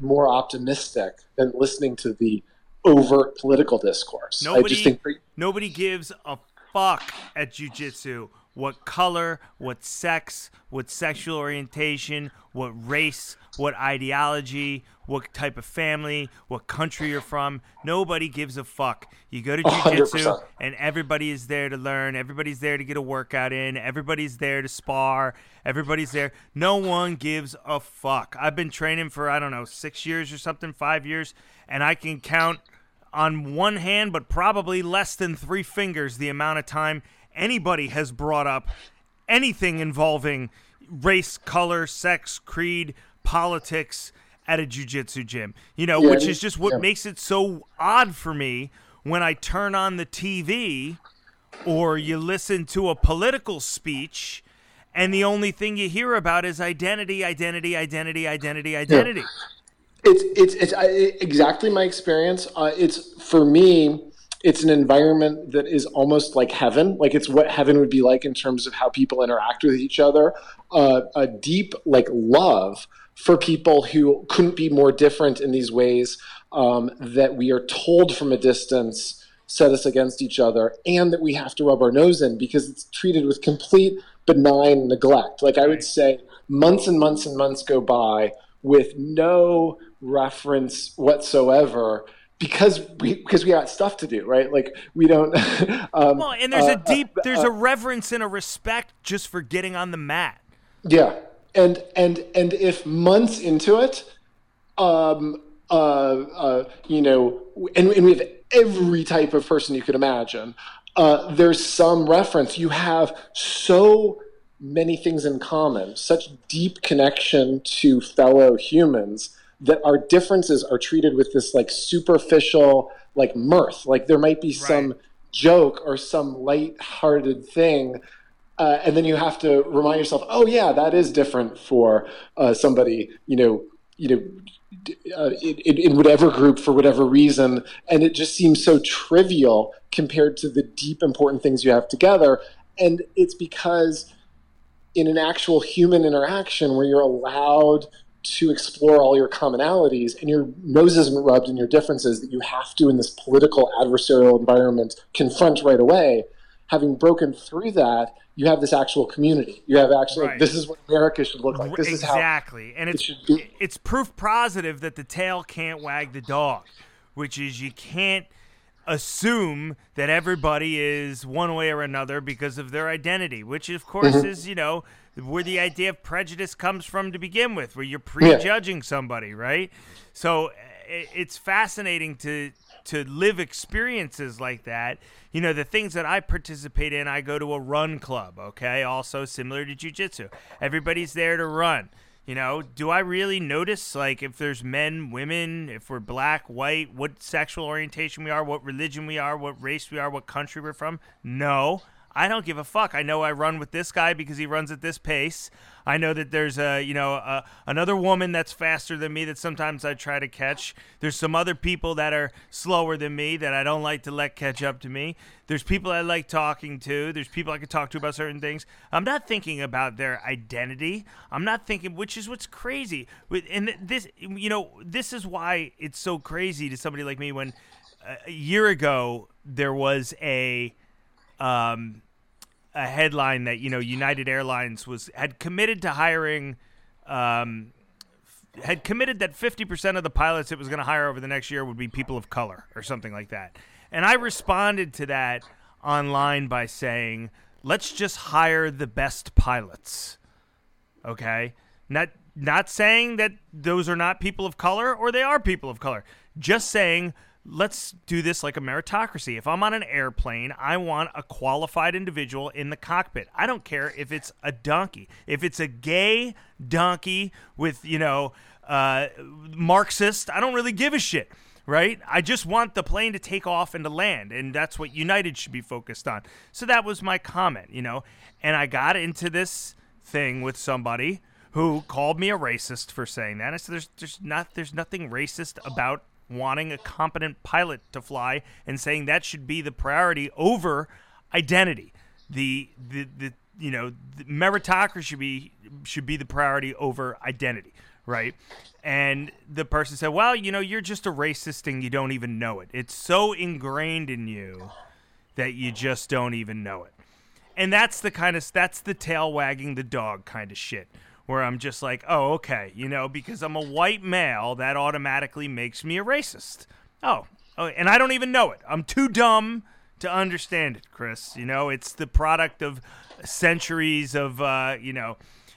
more optimistic than listening to the overt political discourse. Nobody, I just think nobody gives a fuck at jujitsu what color, what sex, what sexual orientation, what race, what ideology, what type of family, what country you're from. Nobody gives a fuck. You go to jujitsu, 100%. and everybody is there to learn. Everybody's there to get a workout in. Everybody's there to spar. Everybody's there. No one gives a fuck. I've been training for I don't know six years or something, five years, and I can count on one hand, but probably less than three fingers, the amount of time anybody has brought up anything involving race, color, sex, creed, politics at a jujitsu gym. You know, Yeah, which is just what yeah. makes it so odd for me when I turn on the TV or you listen to a political speech and the only thing you hear about is identity, identity, identity, identity, identity. It's it's it's I, exactly my experience. Uh, it's for me. It's an environment that is almost like heaven. Like it's what heaven would be like in terms of how people interact with each other. Uh, a deep like love for people who couldn't be more different in these ways um, that we are told from a distance set us against each other, and that we have to rub our nose in because it's treated with complete benign neglect. Like I would say, months and months and months go by with no reference whatsoever because we because we got stuff to do, right? Like we don't. um, Well, and there's uh, a deep, there's a reverence and a respect just for getting on the mat. Yeah, and and and if months into it, um, uh, uh, you know, and, and we have every type of person you could imagine. Uh, there's some reference. You have so many things in common, such deep connection to fellow humans that our differences are treated with this like superficial like mirth. Like there might be some joke or some light-hearted thing uh, and then you have to remind yourself, oh yeah, that is different for uh, somebody, you know, you know, uh, in, in whatever group for whatever reason, and it just seems so trivial compared to the deep important things you have together, and it's because in an actual human interaction where you're allowed to explore all your commonalities and your nose isn't rubbed in your differences that you have to in this political adversarial environment confront right away having broken through that you have this actual community you have actually Right. this is what america should look like this is how exactly, and it's should be. it's proof positive that the tail can't wag the dog, which is you can't assume that everybody is one way or another because of their identity, which of course Mm-hmm. is you know where the idea of prejudice comes from to begin with, where you're prejudging somebody, right? So eh, it's fascinating to to live experiences like that. You know, the things that I participate in, I go to a run club, okay? Also similar to jujitsu. Everybody's there to run. You know, do I really notice like if there's men, women, if we're black, white, what sexual orientation we are, what religion we are, what race we are, what country we're from? No. I don't give a fuck. I know I run with this guy because he runs at this pace. I know that there's a, you know, a, another woman that's faster than me that sometimes I try to catch. There's some other people that are slower than me that I don't like to let catch up to me. There's people I like talking to. There's people I can talk to about certain things. I'm not thinking about their identity. I'm not thinking, which is what's crazy. And this, you know, this is why it's so crazy to somebody like me when uh, a year ago there was a um, a headline that you know United Airlines was had committed to hiring um, f- had committed that 50% of the pilots it was going to hire over the next year would be people of color or something like that. And I responded to that online by saying, "Let's just hire the best pilots." Okay? Not not saying that those are not people of color or they are people of color. Just saying let's do this like a meritocracy. If I'm on an airplane, I want a qualified individual in the cockpit. I don't care if it's a donkey. If it's a gay donkey with, you know, uh, Marxist, I don't really give a shit right? I just want the plane to take off and to land, and that's what United should be focused on. So that was my comment, you know. And I got into this thing with somebody who called me a racist for saying that. I said, "There's, there's not, there's nothing racist about wanting a competent pilot to fly, and saying that should be the priority over identity. The, the, the, you know, the meritocracy should be should be the priority over identity, right? And the person said, "Well, you know, you're just a racist and you don't even know it. It's so ingrained in you that you just don't even know it." and that's the kind of that's the tail wagging the dog kind of shit where I'm just like, oh, okay, you know, because I'm a white male, that automatically makes me a racist. Oh, oh, and I don't even know it. I'm too dumb to understand it, Chris. You know, it's the product of centuries of, uh, you know,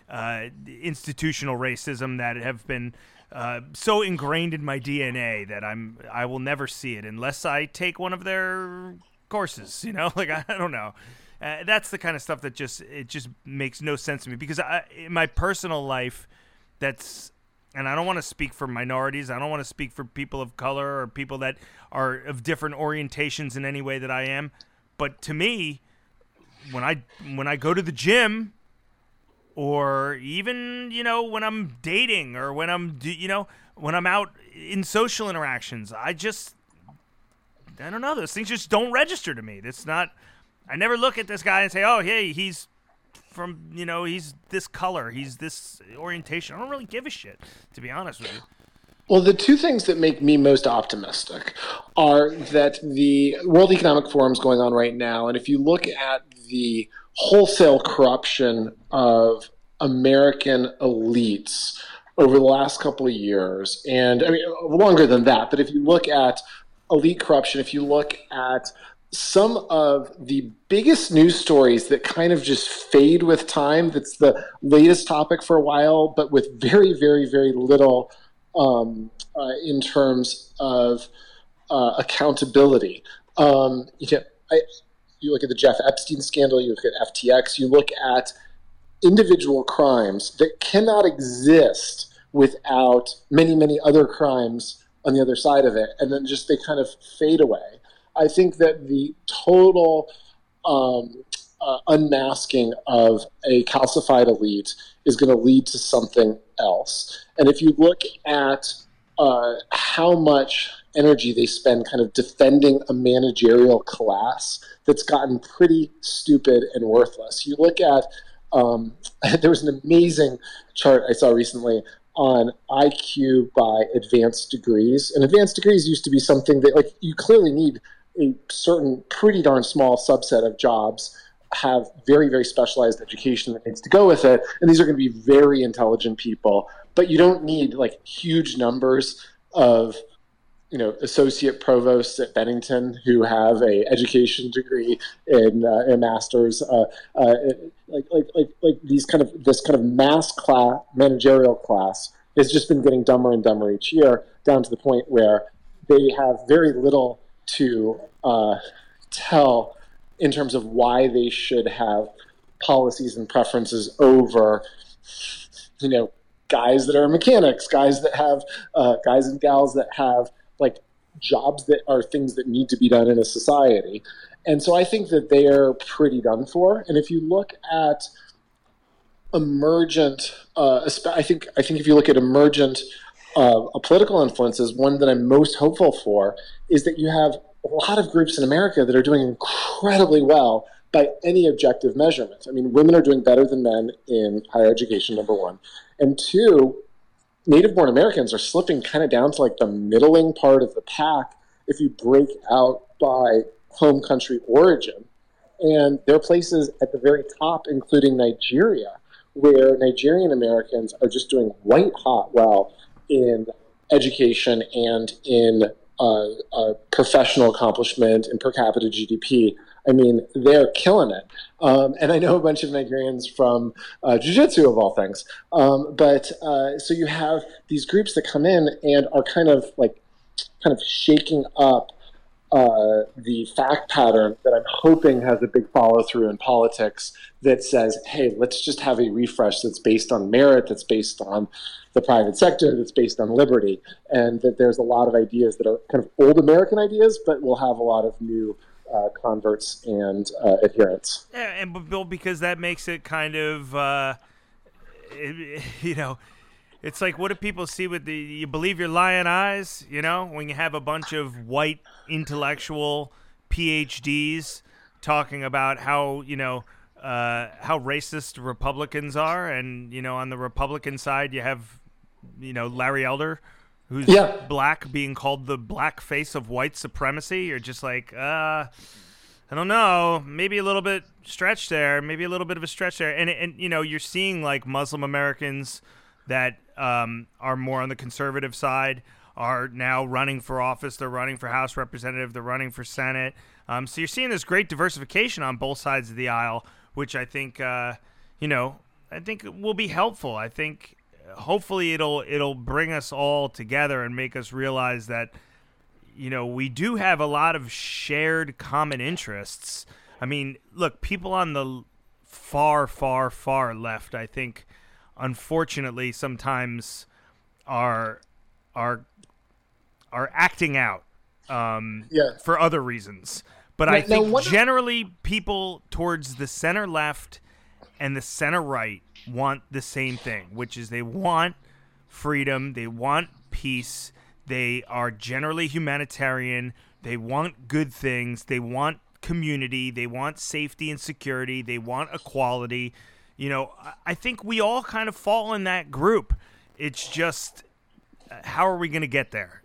uh, institutional racism that have been uh, so ingrained in my DNA that I'm I will never see it unless I take one of their courses. You know, like I, I don't know. Uh, that's the kind of stuff that just it just makes no sense to me because I, in my personal life, that's and I don't want to speak for minorities. I don't want to speak for people of color or people that are of different orientations in any way that I am. But to me, when I when I go to the gym, or even you know when I'm dating or when I'm you know when I'm out in social interactions, I just I don't know. Those things just don't register to me. It's not. I never look at this guy and say, "Oh, hey, he's from you know he's this color, he's this orientation." I don't really give a shit, to be honest with you. Well, the two things that make me most optimistic are that the World Economic Forum is going on right now, and if you look at the wholesale corruption of American elites over the last couple of years, and I mean longer than that, but if you look at elite corruption, if you look at some of the biggest news stories that kind of just fade with time. That's the latest topic for a while, but with very, very, very little um, uh, in terms of uh, accountability. Um, you, know, I, you look at the Jeff Epstein scandal, you look at FTX, you look at individual crimes that cannot exist without many, many other crimes on the other side of it, and then just they kind of fade away. I think that the total um, uh, unmasking of a calcified elite is going to lead to something else. And if you look at uh, how much energy they spend kind of defending a managerial class that's gotten pretty stupid and worthless. You look at, um, there was an amazing chart I saw recently on IQ by advanced degrees. And advanced degrees used to be something that, like, you clearly need a certain pretty darn small subset of jobs have very very specialized education that needs to go with it. And these are going to be very intelligent people. But you don't need like huge numbers of you know associate provosts at Bennington who have a education degree in uh, a master's uh, uh, like, like like like these kind of this kind of mass class managerial class has just been getting dumber and dumber each year down to the point where they have very little to uh, tell in terms of why they should have policies and preferences over, you know, guys that are mechanics, guys that have, uh, guys and gals that have like jobs that are things that need to be done in a society. And so I think that they are pretty done for. And if you look at emergent, uh, I think I think if you look at emergent uh, political influences, one that I'm most hopeful for is that you have a lot of groups in America that are doing incredibly well by any objective measurement. I mean, women are doing better than men in higher education, number one. And two, native born Americans are slipping kind of down to like the middling part of the pack if you break out by home country origin. And there are places at the very top, including Nigeria, where Nigerian Americans are just doing white hot well in education and in uh, professional accomplishment and per capita GDP. I mean, they're killing it. Um, and I know a bunch of Nigerians from uh, Jiu Jitsu, of all things. Um, but uh, so you have these groups that come in and are kind of like, kind of shaking up uh, the fact pattern that I'm hoping has a big follow through in politics that says, hey, let's just have a refresh that's based on merit, that's based on the private sector, that's based on liberty, and that there's a lot of ideas that are kind of old American ideas, but will have a lot of new. Uh, converts and uh, adherents. Yeah, and Bill, because that makes it kind of, uh, you know, it's like what do people see with the you believe your lion eyes you know when you have a bunch of white intellectual phds talking about how you know uh, how racist republicans are and you know on the republican side you have you know larry elder who's yeah. black being called the black face of white supremacy you're just like uh I don't know, maybe a little bit stretch there, maybe a little bit of a stretch there, and and you know you're seeing like Muslim Americans that um, are more on the conservative side are now running for office. They're running for House Representative. They're running for Senate. Um, so you're seeing this great diversification on both sides of the aisle, which I think, uh, you know, I think will be helpful. I think hopefully it'll it'll bring us all together and make us realize that you know we do have a lot of shared common interests. I mean, look, people on the far, far, far left, I think, unfortunately, sometimes are are are acting out um, Yeah. for other reasons. But Now- I think generally people towards the center left and the center right want the same thing, which is they want freedom, they want peace, they are generally humanitarian, they want good things, they want community, they want safety and security, they want equality. You know, I- think we all kind of fall in that group. It's just uh, how are we going to get there?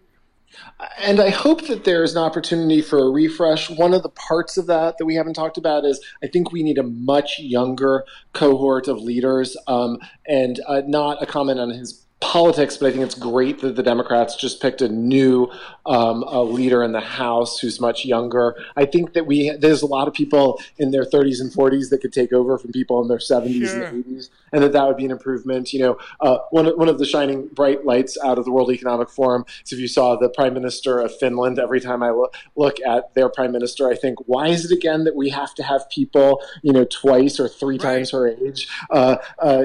And I hope that there's an opportunity for a refresh. One of the parts of that that we haven't talked about is I think we need a much younger cohort of leaders, um, and uh, not a comment on his politics, but I think it's great that the Democrats just picked a new um, a leader in the House who's much younger. I think that we there's a lot of people in their 30s and 40s that could take over from people in their 70s Sure. and 80s, and that that would be an improvement. You know, uh, one of, one of the shining bright lights out of the World Economic Forum is if you saw the Prime Minister of Finland. Every time I lo- look at their Prime Minister, I think, why is it again that we have to have people, you know, twice or three Right. times her age, uh, uh,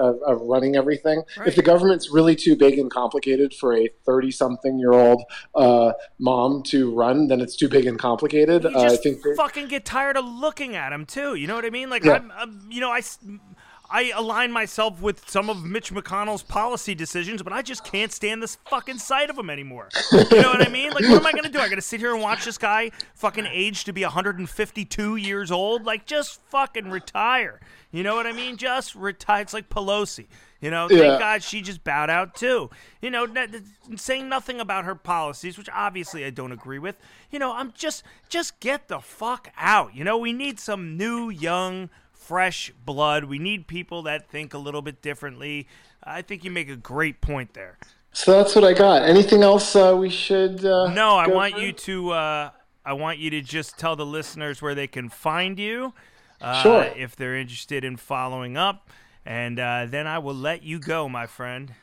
uh, running everything? Right. If the government's really too big and complicated for a 30-something year old uh, mom to run, then it's too big and complicated. Uh, I think fucking get tired of looking at him too. You know what I mean? Like Yeah. I'm, I'm, you know, I, I align myself with some of Mitch McConnell's policy decisions, but I just can't stand this fucking sight of him anymore. You know what I mean? Like, what am I gonna do? I gotta sit here and watch this guy fucking age to be 152 years old? Like, just fucking retire. You know what I mean? Just retire. It's like Pelosi. You know, thank Yeah. God she just bowed out too. You know, n- saying nothing about her policies, which obviously I don't agree with. You know, I'm just just get the fuck out. You know, we need some new, young, fresh blood. We need people that think a little bit differently. I think you make a great point there. so that's what I got. Anything else uh, we should? Uh, No, I want through? you to. Uh, I want you to just tell the listeners where they can find you, uh, Sure. if they're interested in following up, and uh, then I will let you go, my friend.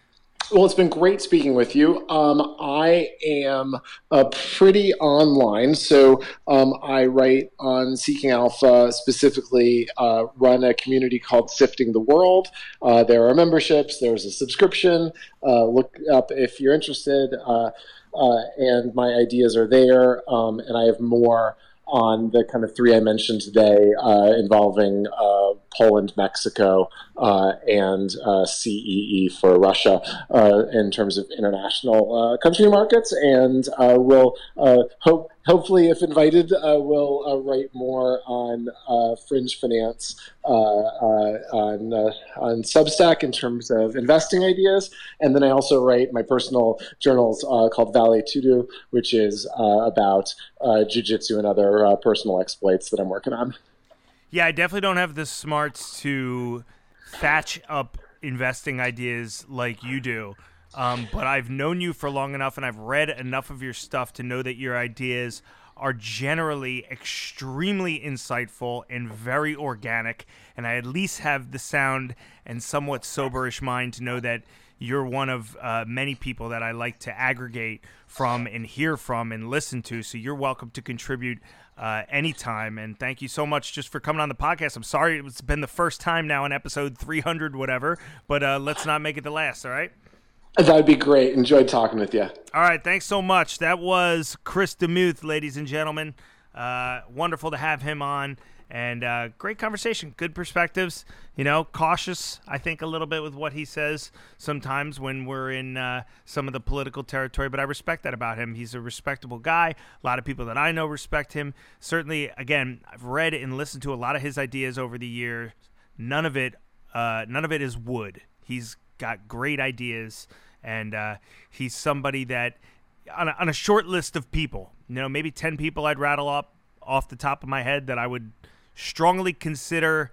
Well, it's been great speaking with you. Um, I am uh, pretty online, so um, I write on Seeking Alpha, specifically uh, run a community called Sifting the World. Uh, there are memberships, there's a subscription. Uh, look up if you're interested, uh, and my ideas are there, um, and I have more on the kind of three I mentioned today involving Poland, Mexico, uh, and uh, CEE for Russia uh, in terms of international uh, country markets. And uh, we'll uh, hope, hopefully, if invited, uh, we'll write more on fringe finance on, on Substack in terms of investing ideas. And then I also write my personal journals called Vale Tudo, which is about uh, jujitsu and other personal exploits that I'm working on. Yeah, I definitely don't have the smarts to thatch up investing ideas like you do. Um, but I've known you for long enough and I've read enough of your stuff to know that your ideas are generally extremely insightful and very organic. And I at least have the sound and somewhat soberish mind to know that you're one of uh, many people that I like to aggregate from and hear from and listen to. So you're welcome to contribute uh, anytime. And thank you so much just for coming on the podcast. I'm sorry it's been the first time now in episode 300, whatever, but uh, let's not make it the last, all right? That would be great. Enjoyed talking with you. All right, thanks so much. That was Chris DeMuth, ladies and gentlemen. Uh, wonderful to have him on, and uh, great conversation, good perspectives. You know, cautious, I think, a little bit with what he says sometimes when we're in uh, some of the political territory, but I respect that about him. He's a respectable guy. A lot of people that I know respect him. Certainly, again, I've read and listened to a lot of his ideas over the years. None of it, uh, none of it is wood. He's got great ideas, and uh, he's somebody that on a, on a short list of people, you know, maybe ten people I'd rattle up off the top of my head that I would strongly consider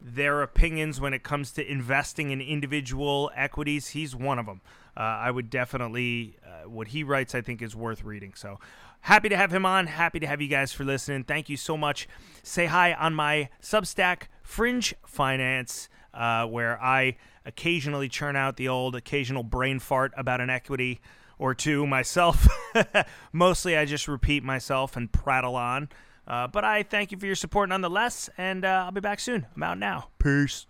their opinions when it comes to investing in individual equities. He's one of them. Uh, I would definitely, uh, what he writes, I think is worth reading. So happy to have him on. Happy to have you guys for listening. Thank you so much. Say hi on my Substack, Fringe Finance, uh, where I occasionally churn out the old occasional brain fart about an equity or two myself. Mostly I just repeat myself and prattle on. Uh, but I thank you for your support nonetheless, and uh, I'll be back soon. I'm out now. Peace.